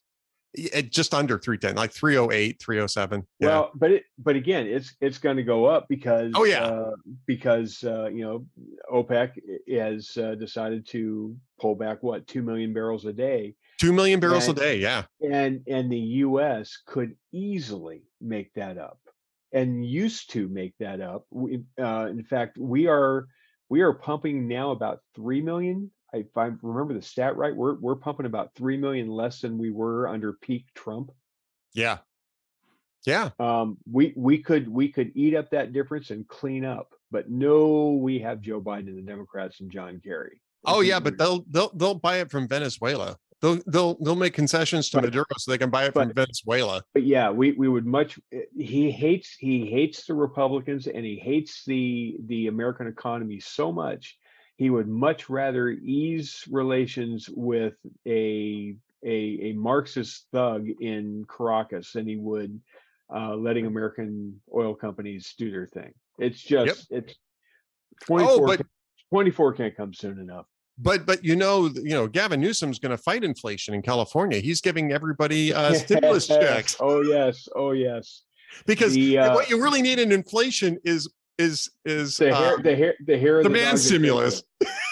yeah, just under three ten, like 308, 307. Yeah. Well, but it but again, it's it's going to go up because Oh, yeah. uh, because uh, you know OPEC has uh, decided to pull back what two million barrels a day, two million barrels and- a day. Yeah. and and the U.S. could easily make that up, and used to make that up. We, uh, in fact, we are we are pumping now about three million. If I remember the stat right, we're we're pumping about three million less than we were under peak Trump. Yeah. Yeah. um, we we could we could eat up that difference and clean up. But no, we have Joe Biden and the Democrats and John Kerry. Oh yeah, but they'll they'll they'll buy it from Venezuela. They'll they'll they'll make concessions to But- Maduro so they can buy it from Venezuela. but yeah, we we would much. He hates he hates the Republicans and he hates the the American economy so much. He would much rather ease relations with a a, a Marxist thug in Caracas than he would uh, letting American oil companies do their thing. It's just it's twenty four. Oh, but 24 can't come soon enough. But but you know you know Gavin Newsom's going to fight inflation in California. He's giving everybody uh, [LAUGHS] stimulus checks Oh yes, oh yes. because The, uh, what you really need in inflation is is is The hair, uh, the hair, the hair. of the demand stimulus.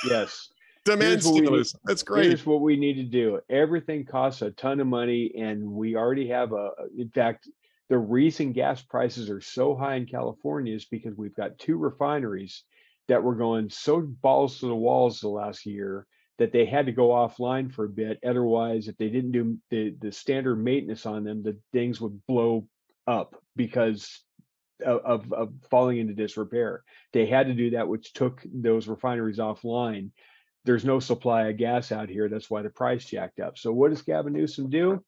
Yes, [LAUGHS] demand stimulus. That's great. here's what we need to do. Everything costs a ton of money, and we already have a. In fact, the reason gas prices are so high in California is because we've got two refineries that were going so balls to the walls the last year that they had to go offline for a bit. Otherwise, if they didn't do the, the standard maintenance on them, the things would blow up because of, of, of falling into disrepair. They had to do that, which took those refineries offline. There's no supply of gas out here. That's why the price jacked up. So what does Gavin Newsom do?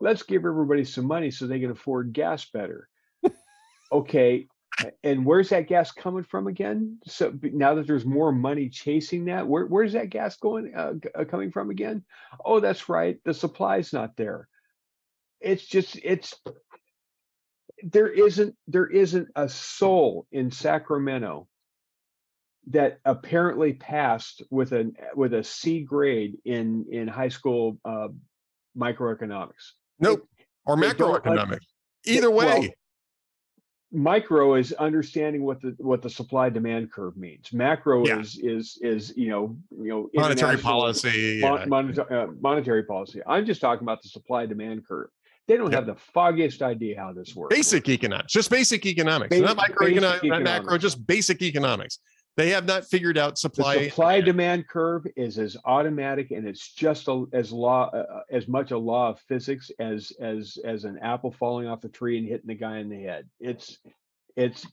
Let's give everybody some money so they can afford gas better. [LAUGHS] okay. And where's that gas coming from again? So now that there's more money chasing that, where, where's that gas going uh, uh, coming from again? Oh, that's right. The supply's not there. It's just it's there isn't there isn't a soul in Sacramento that apparently passed with an with a C grade in in high school uh, microeconomics. Nope. Or they don't macroeconomic. Either way. Micro is understanding what the what the supply demand curve means. Macro Yeah. is is is you know you know monetary policy. mon- yeah. moneta- uh, monetary policy. I'm just talking about the supply demand curve. They don't have the foggiest idea how this works. Basic economics, just basic economics, not microeconomics, not macro, just basic economics. They have not figured out supply. The supply demand curve is as automatic and it's just a, as law uh, uh, as much a law of physics as as as an apple falling off the tree and hitting the guy in the head. It's it's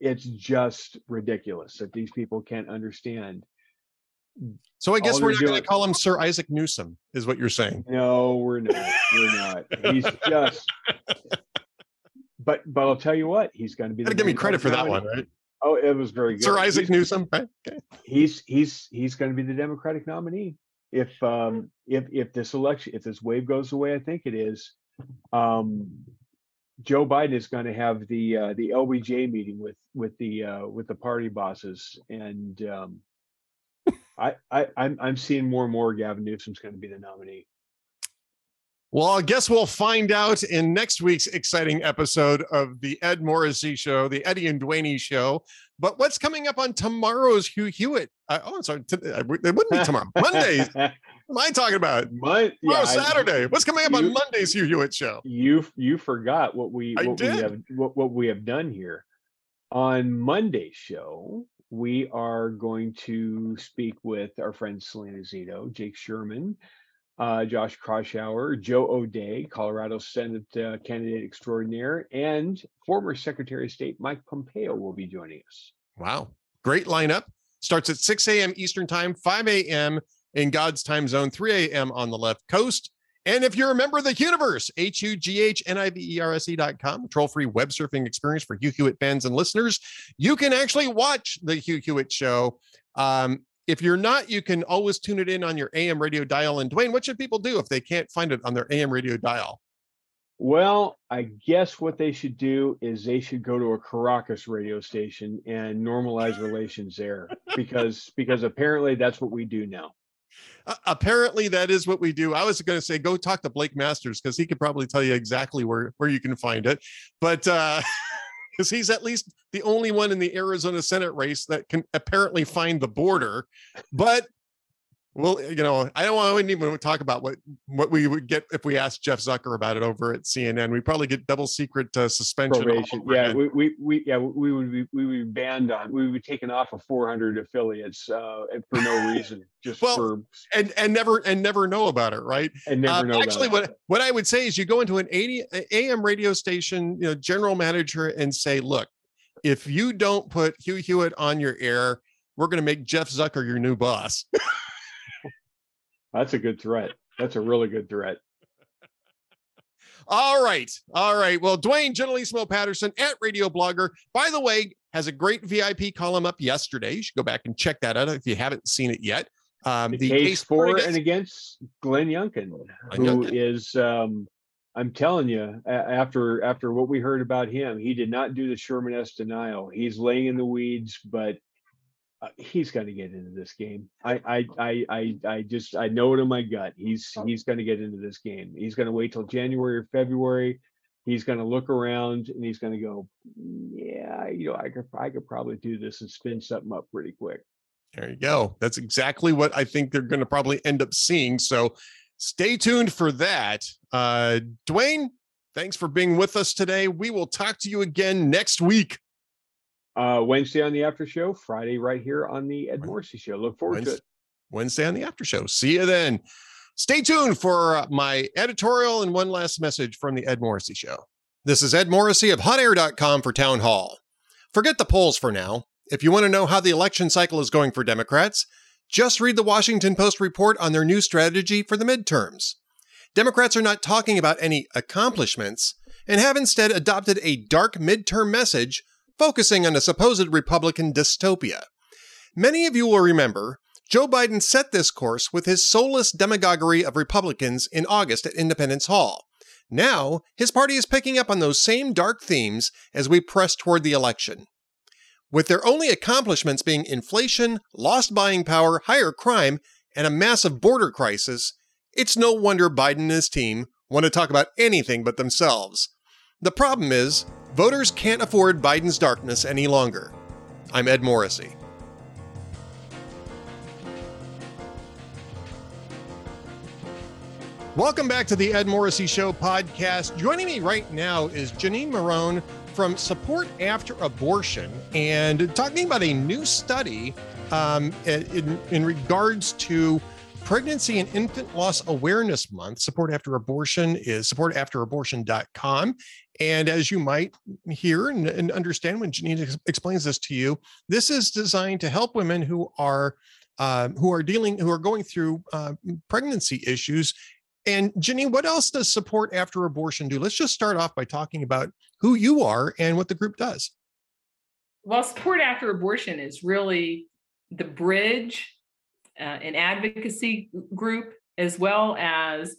it's just ridiculous that these people can't understand. So I guess we're not going to call him Sir Isaac Newsom, is what you're saying. No, we're not. We're not. He's just. [LAUGHS] But but I'll tell you what, he's going to be. Got to give me credit for that one, right? Oh, it was very good. Sir Isaac he's, Newsom, right? [LAUGHS] Okay. He's he's he's going to be the Democratic nominee if um if if this election if this wave goes away. I think it is. Um, Joe Biden is going to have the uh, the LBJ meeting with with the uh, with the party bosses, and um, I, I I'm I'm seeing more and more Gavin Newsom's going to be the nominee. Well, I guess we'll find out in next week's exciting episode of the Ed Morrissey Show, the Eddie and Duane Show. But what's coming up on tomorrow's Hugh Hewitt? Uh, oh, I'm sorry, t- uh, it wouldn't be tomorrow. [LAUGHS] Monday. what am I talking about? Mon- yeah, Saturday. What's coming up you, on Monday's Hugh Hewitt Show? You you forgot what we what we have what, what we have done here on Monday's show. We are going to speak with our friend Selena Zito, Jake Sherman, uh, Josh Kraushaar, Joe O'Dea, Colorado Senate uh, candidate extraordinaire, and former Secretary of State Mike Pompeo will be joining us. Wow. Great lineup. Starts at 6 a.m. Eastern Time, 5 a.m. in God's time zone, 3 a.m. on the left coast. And if you're a member of the Hughniverse, H-U-G-H-N-I-V-E-R-S-E dot com, troll-free web surfing experience for Hugh Hewitt fans and listeners, you can actually watch the Hugh Hewitt show um, if you're not, you can always tune it in on your AM radio dial. And Duane, what should people do if they can't find it on their AM radio dial? Well, I guess what they should do is they should go to a Caracas radio station and normalize relations there because because apparently that's what we do now. Uh, apparently that is what we do. I was going to say go talk to Blake Masters because he could probably tell you exactly where where you can find it. But uh [LAUGHS] because he's at least the only one in the Arizona Senate race that can apparently find the border. But well, you know, I don't want to even talk about what what we would get if we asked Jeff Zucker about it over at CNN. We probably get double secret uh, suspension. Probation. Yeah, we, we, we yeah we would be we would be banned on. We would be taken off of 400 affiliates uh, for no [LAUGHS] reason, just well, for and and never and never know about it, right? And never uh, know. Actually, what what I would say is you go into an 80 AM radio station, you know, general manager, and say, look, if you don't put Hugh Hewitt on your air, we're going to make Jeff Zucker your new boss. [LAUGHS] That's a good threat. That's a really good threat. [LAUGHS] All right. All right. Well, Duane Generalissimo Patterson at Radio Blogger, by the way, has a great VIP column up yesterday. You should go back and check that out if you haven't seen it yet. Um, the, the case, case, for against, and against Glenn Youngkin, Glenn who Youngkin. is, um, I'm telling you, after after what we heard about him, he did not do the Sherman-esque denial. He's laying in the weeds, but uh, he's going to get into this game. I, I, I, I, I just, I know it in my gut. He's, oh. he's going to get into this game. He's going to wait till January or February. He's going to look around and he's going to go, yeah, you know, I could, I could probably do this and spin something up pretty quick. There you go. That's exactly what I think they're going to probably end up seeing. So stay tuned for that. Uh, Duane, thanks for being with us today. We will talk to you again next week. Uh, Wednesday on the after show, Friday right here on the Ed Morrissey show. Look forward Wednesday, to it. Wednesday on the after show. See you then. Stay tuned for uh, my editorial and one last message from the Ed Morrissey show. This is Ed Morrissey of hotair.com for Town Hall. Forget the polls for now. If you want to know how the election cycle is going for Democrats, just read the Washington Post report on their new strategy for the midterms. Democrats are not talking about any accomplishments and have instead adopted a dark midterm message focusing on a supposed Republican dystopia. Many of you will remember Joe Biden set this course with his soulless demagoguery of Republicans in August at Independence Hall. Now, his party is picking up on those same dark themes as we press toward the election. With their only accomplishments being inflation, lost buying power, higher crime, and a massive border crisis, it's no wonder Biden and his team want to talk about anything but themselves. The problem is, Voters can't afford Biden's darkness any longer. I'm Ed Morrissey. Welcome back to the Ed Morrissey Show podcast. Joining me right now is Janine Marrone from Support After Abortion and talking about a new study um, in, in regards to Pregnancy and Infant Loss Awareness Month. Support After Abortion is supportafterabortion.com. And as you might hear and, and understand when Janine ex- explains this to you, this is designed to help women who are uh, who are dealing who are going through uh, pregnancy issues and Janine, what else does support after abortion do? Let's just start off by talking about who you are and what the group does. Well, support after abortion is really the bridge, uh, an advocacy group, as well as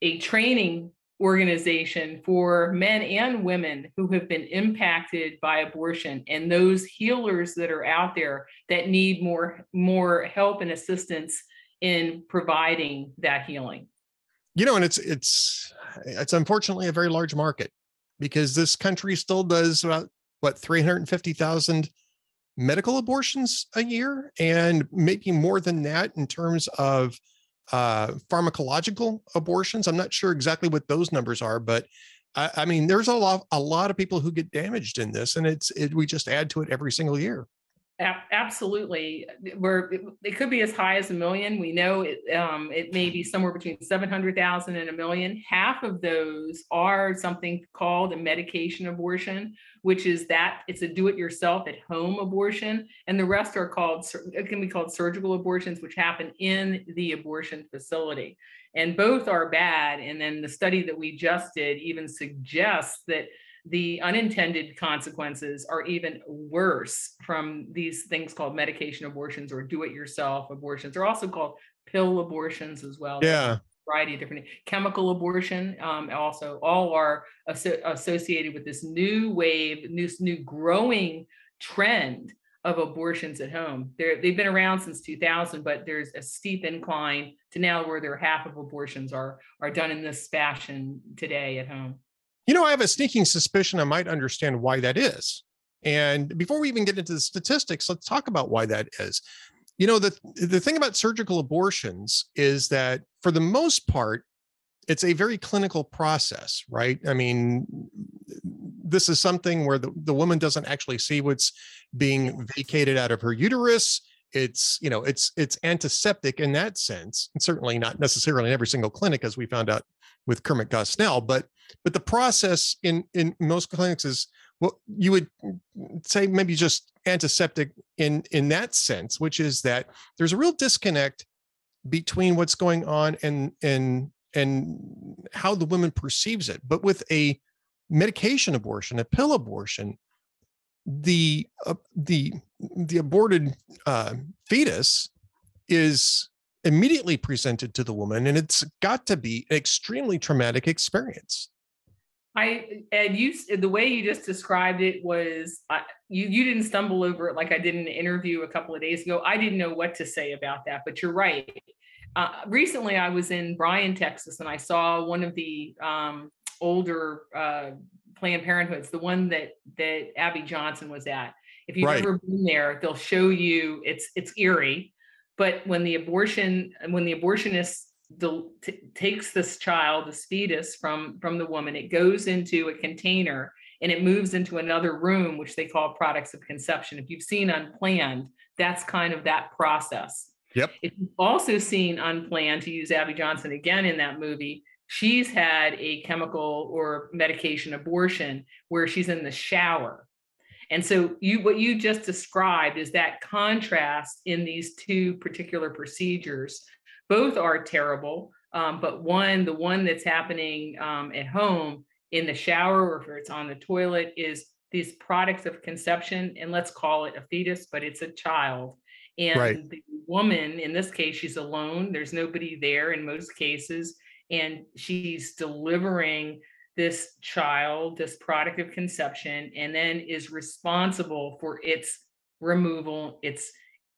a training organization for men and women who have been impacted by abortion and those healers that are out there that need more more help and assistance in providing that healing. You know, and it's it's it's unfortunately a very large market because this country still does about what 350,000 medical abortions a year and maybe more than that in terms of uh, pharmacological abortions. I'm not sure exactly what those numbers are, but I, I mean, there's a lot a lot of people who get damaged in this, and it's it, we just add to it every single year absolutely. Where it could be as high as a million. We know it, um, it may be somewhere between 700,000 and a million. Half of those are something called a medication abortion, which is that it's a do it yourself at home abortion. And the rest are called, it can be called surgical abortions, which happen in the abortion facility. And both are bad. And then the study that we just did even suggests that the unintended consequences are even worse from these things called medication abortions or do it yourself abortions. They're also called pill abortions as well. Yeah. variety of different chemical abortion um, also all are aso- associated with this new wave this new growing trend of abortions at home They're, they've been around since 2000 but there's a steep incline to now where there half of abortions are are done in this fashion today at home you know, I have a sneaking suspicion I might understand why that is. And before we even get into the statistics, let's talk about why that is. You know, the the thing about surgical abortions is that for the most part, it's a very clinical process, right? I mean, this is something where the, the woman doesn't actually see what's being vacated out of her uterus. It's, you know, it's it's antiseptic in that sense, and certainly not necessarily in every single clinic, as we found out with Kermit Gosnell, but but the process in in most clinics is well, you would say maybe just antiseptic in in that sense, which is that there's a real disconnect between what's going on and and and how the woman perceives it. But with a medication abortion, a pill abortion, the uh, the the aborted uh, fetus is immediately presented to the woman and it's got to be an extremely traumatic experience. I and you the way you just described it was uh, you you didn't stumble over it like i did in an interview a couple of days ago. I didn't know what to say about that but you're right. Uh, recently i was in bryan texas and i saw one of the um, older uh, planned parenthoods the one that that abby johnson was at. If you've right. ever been there they'll show you it's it's eerie but when the abortion, when the abortionist t- takes this child, this fetus from from the woman, it goes into a container and it moves into another room, which they call products of conception. If you've seen Unplanned, that's kind of that process. Yep. If you've also seen Unplanned, to use Abby Johnson again in that movie, she's had a chemical or medication abortion where she's in the shower and so you what you just described is that contrast in these two particular procedures. Both are terrible, um, but one, the one that's happening um, at home in the shower or if it's on the toilet, is these products of conception, and let's call it a fetus, but it's a child. And right. the woman, in this case, she's alone. There's nobody there in most cases, and she's delivering this child, this product of conception, and then is responsible for its removal. It's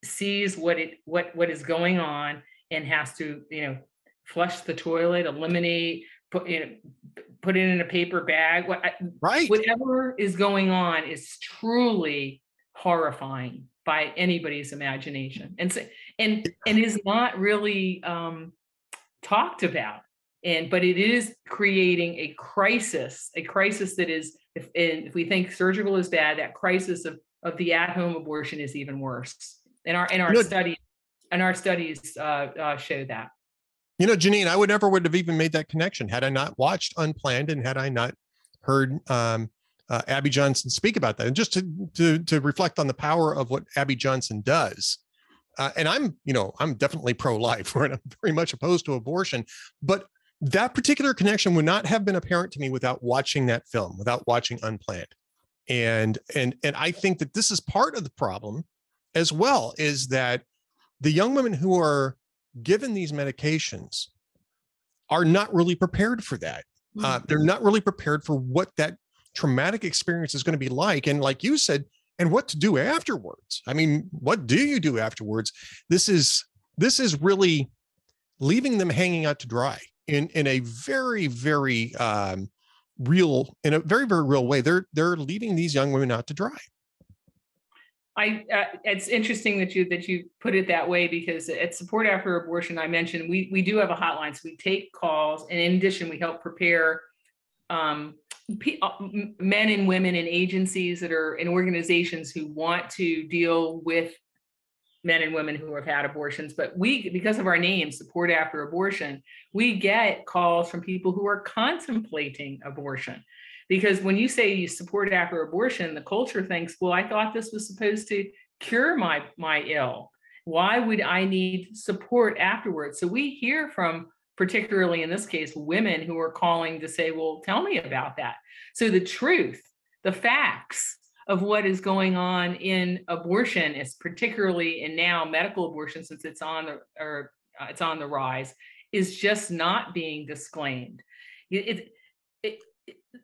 sees what it what what is going on and has to you know flush the toilet, eliminate, put you know, put it in a paper bag. What, right. Whatever is going on is truly horrifying by anybody's imagination, and so, and and is not really um, talked about and but it is creating a crisis, a crisis that is, if, if we think surgical is bad, that crisis of of the at-home abortion is even worse. And our in our you know, study, and our studies uh, uh, show that. You know, Janine, I would never would have even made that connection had I not watched Unplanned and had I not heard um, uh, Abby Johnson speak about that. And just to, to to reflect on the power of what Abby Johnson does. Uh, and I'm, you know, I'm definitely pro-life, [LAUGHS] and I'm very much opposed to abortion. But that particular connection would not have been apparent to me without watching that film, without watching Unplanned. And and and I think that this is part of the problem as well, is that the young women who are given these medications are not really prepared for that. Uh, mm. they're not really prepared for what that traumatic experience is going to be like. And like you said, and what to do afterwards. I mean, what do you do afterwards? This is this is really leaving them hanging out to dry in in a very very um, real in a very very real way. They're they're leaving these young women out to dry. I uh, it's interesting that you that you put it that way because at support after abortion I mentioned we we do have a hotline so we take calls and in addition we help prepare um, uh, men and women in agencies that are in organizations who want to deal with men and women who have had abortions but we because of our name support after abortion we get calls from people who are contemplating abortion. Because when you say you support after abortion the culture thinks well i thought this was supposed to cure my my ill. Why would i need support afterwards? So we hear from particularly in this case women who are calling to say well tell me about that. So the truth the facts of what is going on in abortion is particularly in now medical abortion since it's on the or uh, it's on the rise is just not being disclaimed. It, it,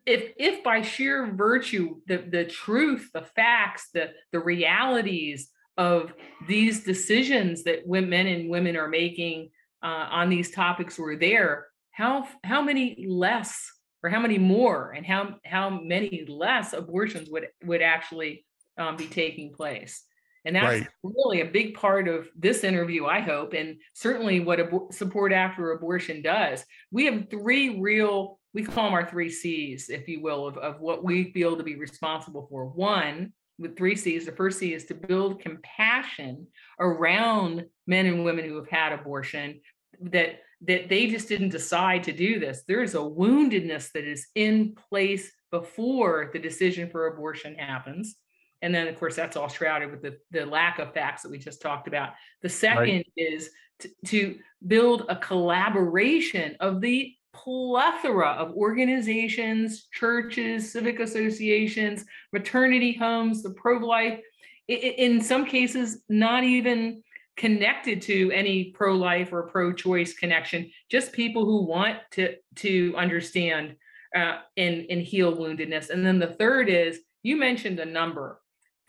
if if by sheer virtue the the truth the facts the the realities of these decisions that women and women are making uh, on these topics were there how how many less or how many more and how how many less abortions would would actually um, be taking place and that's right. really a big part of this interview i hope and certainly what ab- support after abortion does we have three real we call them our three C's, if you will, of, of what we feel to be responsible for. One, with three C's, the first C is to build compassion around men and women who have had abortion, that that they just didn't decide to do this. There is a woundedness that is in place before the decision for abortion happens. And then, of course, that's all shrouded with the, the lack of facts that we just talked about. The second right. is to, to build a collaboration of the plethora of organizations, churches, civic associations, maternity homes, the pro-life, in some cases, not even connected to any pro-life or pro-choice connection, just people who want to, to understand uh, and, and heal woundedness. And then the third is, you mentioned a number.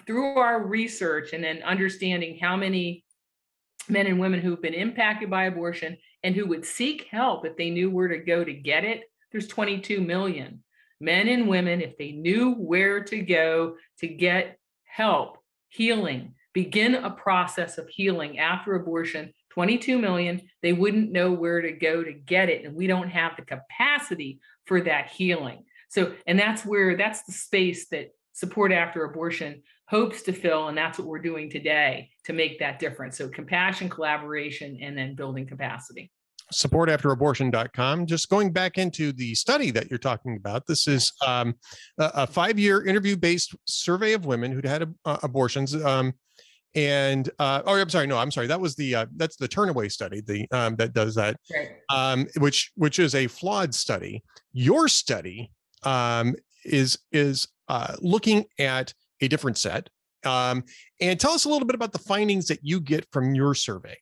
Through our research and then understanding how many men and women who've been impacted by abortion and who would seek help if they knew where to go to get it, there's 22 million men and women, if they knew where to go to get help, healing, begin a process of healing after abortion, 22 million, they wouldn't know where to go to get it. And we don't have the capacity for that healing. So, and that's where that's the space that support after abortion hopes to fill. And that's what we're doing today to make that difference. So, compassion, collaboration, and then building capacity supportafterabortion.com. Just going back into the study that you're talking about, this is um, a, five year interview based survey of women who'd had uh, abortions. Um, and uh, oh, I'm sorry, no, I'm sorry. That was the uh, that's the Turnaway study, the um, that does that, um, which which is a flawed study. Your study um, is is uh, looking at a different set. Um, and tell us a little bit about the findings that you get from your survey.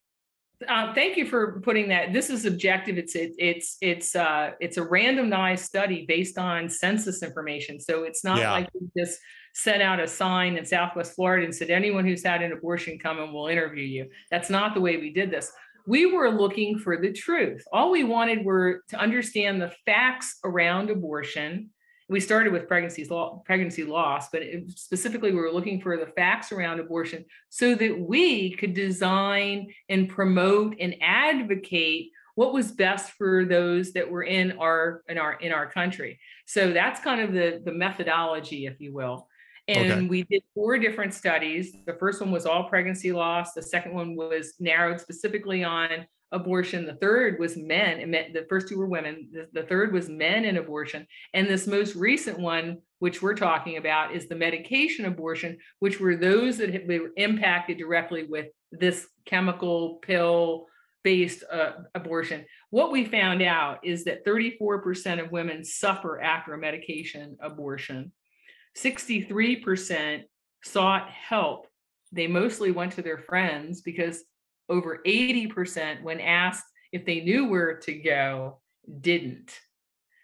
Uh, thank you for putting that. This is objective. It's it, it's it's uh, it's a randomized study based on census information. So it's not yeah. like we set out a sign in Southwest Florida and said anyone who's had an abortion come and we'll interview you. That's not the way we did this. We were looking for the truth. All we wanted were to understand the facts around abortion we started with pregnancy pregnancy loss, but specifically we were looking for the facts around abortion so that we could design and promote and advocate what was best for those that were in our in our in our country. So that's kind of the the methodology, if you will. And okay. we did four different studies. The first one was all pregnancy loss. The second one was narrowed specifically on abortion. The third was men. The first two were women. The, the third was men and abortion. And this most recent one, which we're talking about, is the medication abortion, which were those that were impacted directly with this chemical pill based uh, abortion. What we found out is that 34% of women suffer after a medication abortion. 63% sought help. They mostly went to their friends because over 80% when asked if they knew where to go didn't.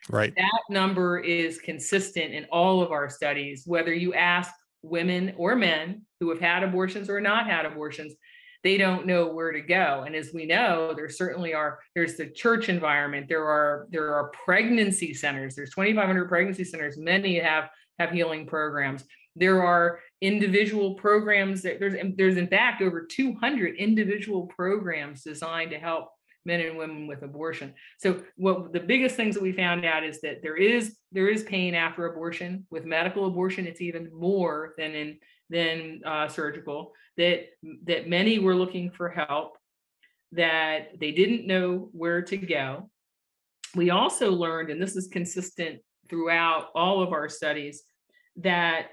Right. That number is consistent in all of our studies. Whether you ask women or men who have had abortions or not had abortions they don't know where to go. And as we know there certainly are there's the church environment. There are there are pregnancy centers. There's 2500 pregnancy centers. Many have have healing programs there are individual programs that there's there's in fact over 200 individual programs designed to help men and women with abortion. So what the biggest things that we found out is that there is there is pain after abortion. With medical abortion, it's even more than in than uh, surgical. That that many were looking for help, that they didn't know where to go. We also learned, and this is consistent throughout all of our studies, that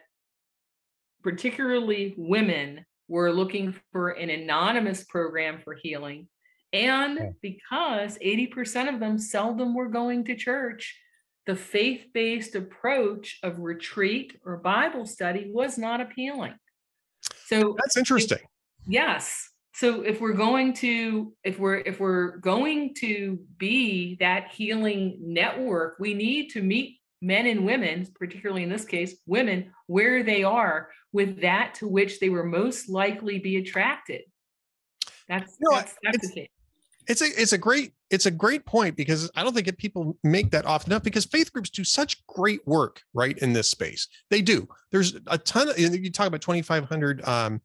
particularly women, were looking for an anonymous program for healing. And because 80% of them seldom were going to church, the faith based approach of retreat or Bible study was not appealing. So that's interesting. If, yes. So if we're going to if we're if we're going to be that healing network, we need to meet men and women, particularly in this case, women, where they are with that to which they were most likely be attracted. That's, you know, that's, that's it's, the case. It's a it's a great it's a great point because I don't think people make that often enough because faith groups do such great work right in this space. They do. There's a ton of you talk about 2,500 um,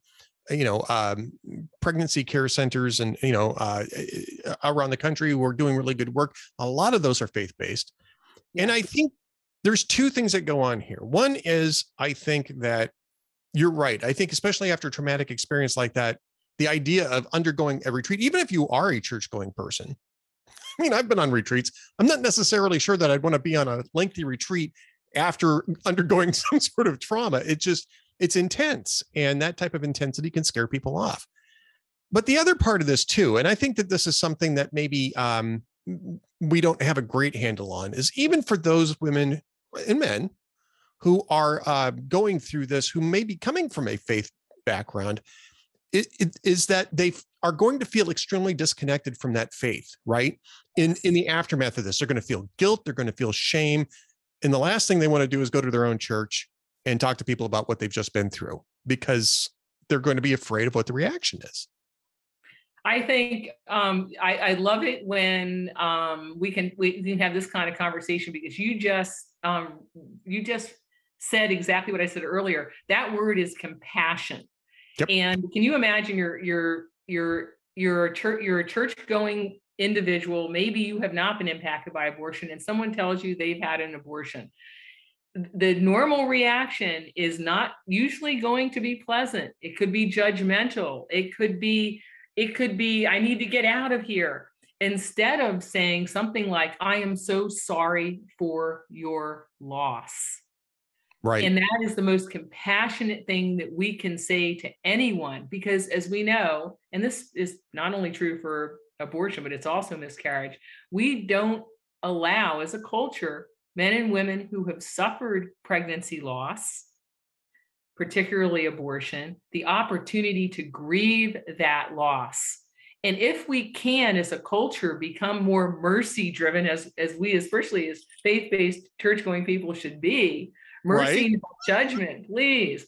you know um, pregnancy care centers and you know uh, around the country who are doing really good work. A lot of those are faith based, and I think there's two things that go on here. One is I think that you're right. I think especially after a traumatic experience like that, the idea of undergoing a retreat, even if you are a church going person. [LAUGHS] I mean, I've been on retreats. I'm not necessarily sure that I'd want to be on a lengthy retreat after [LAUGHS] undergoing [LAUGHS] some sort of trauma. It just it's intense and that type of intensity can scare people off. But the other part of this too, and I think that this is something that maybe um, we don't have a great handle on, is even for those women and men who are uh, going through this, who may be coming from a faith background, it, it, is that they are going to feel extremely disconnected from that faith, right? In in the aftermath of this, they're going to feel guilt, they're going to feel shame, and the last thing they want to do is go to their own church and talk to people about what they've just been through because they're going to be afraid of what the reaction is. I think um, I, I, love it when um, we can we can have this kind of conversation because you just um, you just said exactly what I said earlier. That word is compassion. Yep. And can you imagine you're you're you're you're a church you're church going individual. Maybe you have not been impacted by abortion, and someone tells you they've had an abortion. The normal reaction is not usually going to be pleasant. It could be judgmental. It could be it could be I need to get out of here instead of saying something like, I am so sorry for your loss. Right. And that is the most compassionate thing that we can say to anyone because, as we know, and this is not only true for abortion, but it's also miscarriage, we don't allow as a culture men and women who have suffered pregnancy loss, particularly abortion, the opportunity to grieve that loss and if we can as a culture become more mercy driven as as we especially as faith-based church going people should be mercy right. judgment please.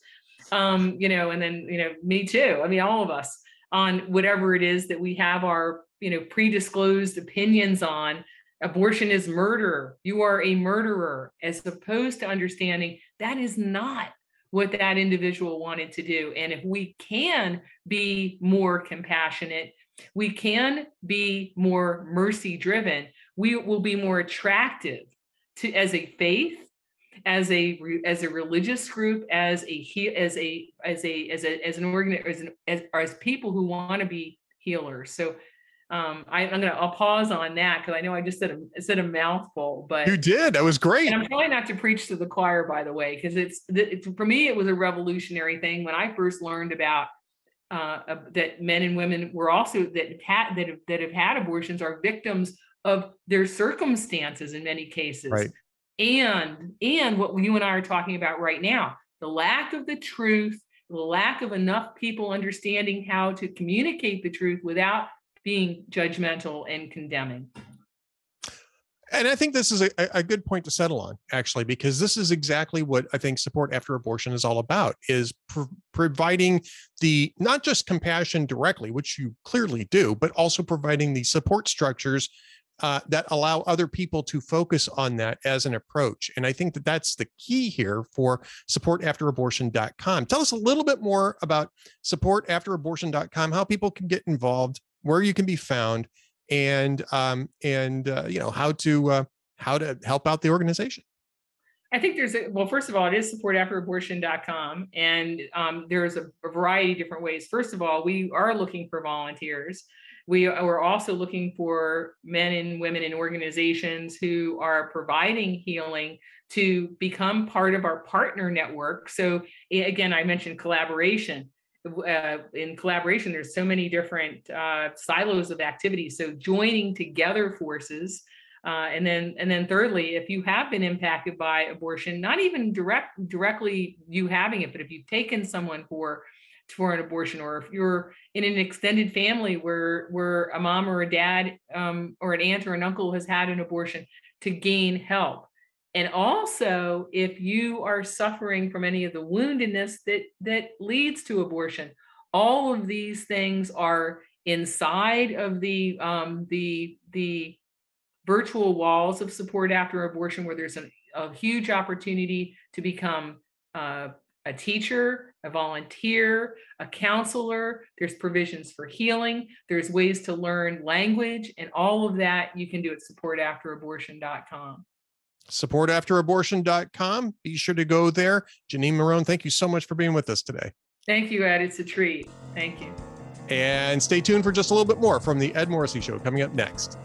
Um you know and then you know me too i mean all of us on whatever it is that we have our you know predisclosed opinions on. Abortion is murder. You are a murderer as opposed to understanding that is not what that individual wanted to do. And if we can be more compassionate We can be more mercy driven. We will be more attractive to as a faith, as a as a religious group, as a as a as a as a as an organ as an, as, as people who want to be healers. So um, I, am gonna I'll pause on that because I know I just said a said a mouthful, but you did. That was great. And I'm trying not to preach to the choir, by the way, because it's, it's for me it was a revolutionary thing when I first learned about uh, uh, that men and women were also that had that have, that have had abortions are victims of their circumstances in many cases, right. and and what you and I are talking about right now, the lack of the truth, the lack of enough people understanding how to communicate the truth without being judgmental and condemning. And I think this is a, a good point to settle on, actually, because this is exactly what I think support after abortion is all about: is pr- providing the not just compassion directly, which you clearly do, but also providing the support structures uh, that allow other people to focus on that as an approach. And I think that that's the key here for supportafterabortion.com. Tell us a little bit more about supportafterabortion.com, how people can get involved, where you can be found, and um, and uh, you know how to uh, how to help out the organization. I think there's a well, first of all, it is supportafterabortion.com, and um, there's a, a variety of different ways. First of all, we are looking for volunteers. We are also looking for men and women in organizations who are providing healing to become part of our partner network. So, again, I mentioned collaboration uh, in collaboration there's so many different uh, silos of activities. So joining together forces uh, and then and then thirdly if you have been impacted by abortion not even direct directly you having it but if you've taken someone for for an abortion or if you're in an extended family where where a mom or a dad um, or an aunt or an uncle has had an abortion to gain help and also if you are suffering from any of the woundedness that that leads to abortion all of these things are inside of the um, the the virtual walls of support after abortion where there's a, a huge opportunity to become uh, a teacher a volunteer a counselor. There's provisions for healing. There's ways to learn language and all of that you can do at supportafterabortion.com supportafterabortion.com. Be sure to go there. Janine Marrone, thank you so much for being with us today. Thank you, Ed. It's a treat. Thank you. And stay tuned for just a little bit more from the Ed Morrissey Show coming up next.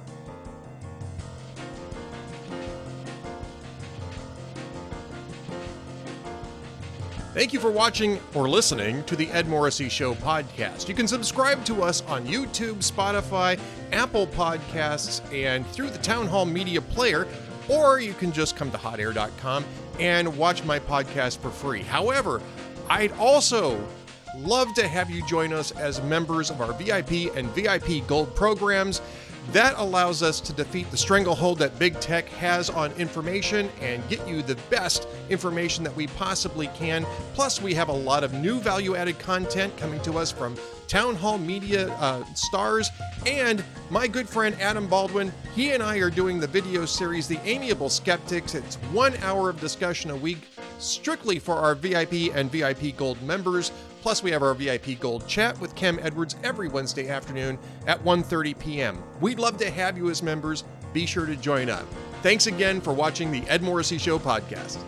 Thank you for watching or listening to the Ed Morrissey Show podcast. You can subscribe to us on YouTube, Spotify, Apple Podcasts, and through the Town Hall Media Player or you can just come to hotair.com and watch my podcast for free. However, I'd also love to have you join us as members of our VIP and VIP Gold programs. That allows us to defeat the stranglehold that big tech has on information and get you the best information that we possibly can. Plus, we have a lot of new value added content coming to us from Town Hall Media uh, stars, and my good friend Adam Baldwin. He and I are doing the video series, The Amiable Skeptics. It's one hour of discussion a week, strictly for our VIP and VIP Gold members. Plus, we have our VIP Gold chat with Cam Edwards every Wednesday afternoon at 1:30 p.m. We'd love to have you as members. Be sure to join up. Thanks again for watching the Ed Morrissey Show podcast.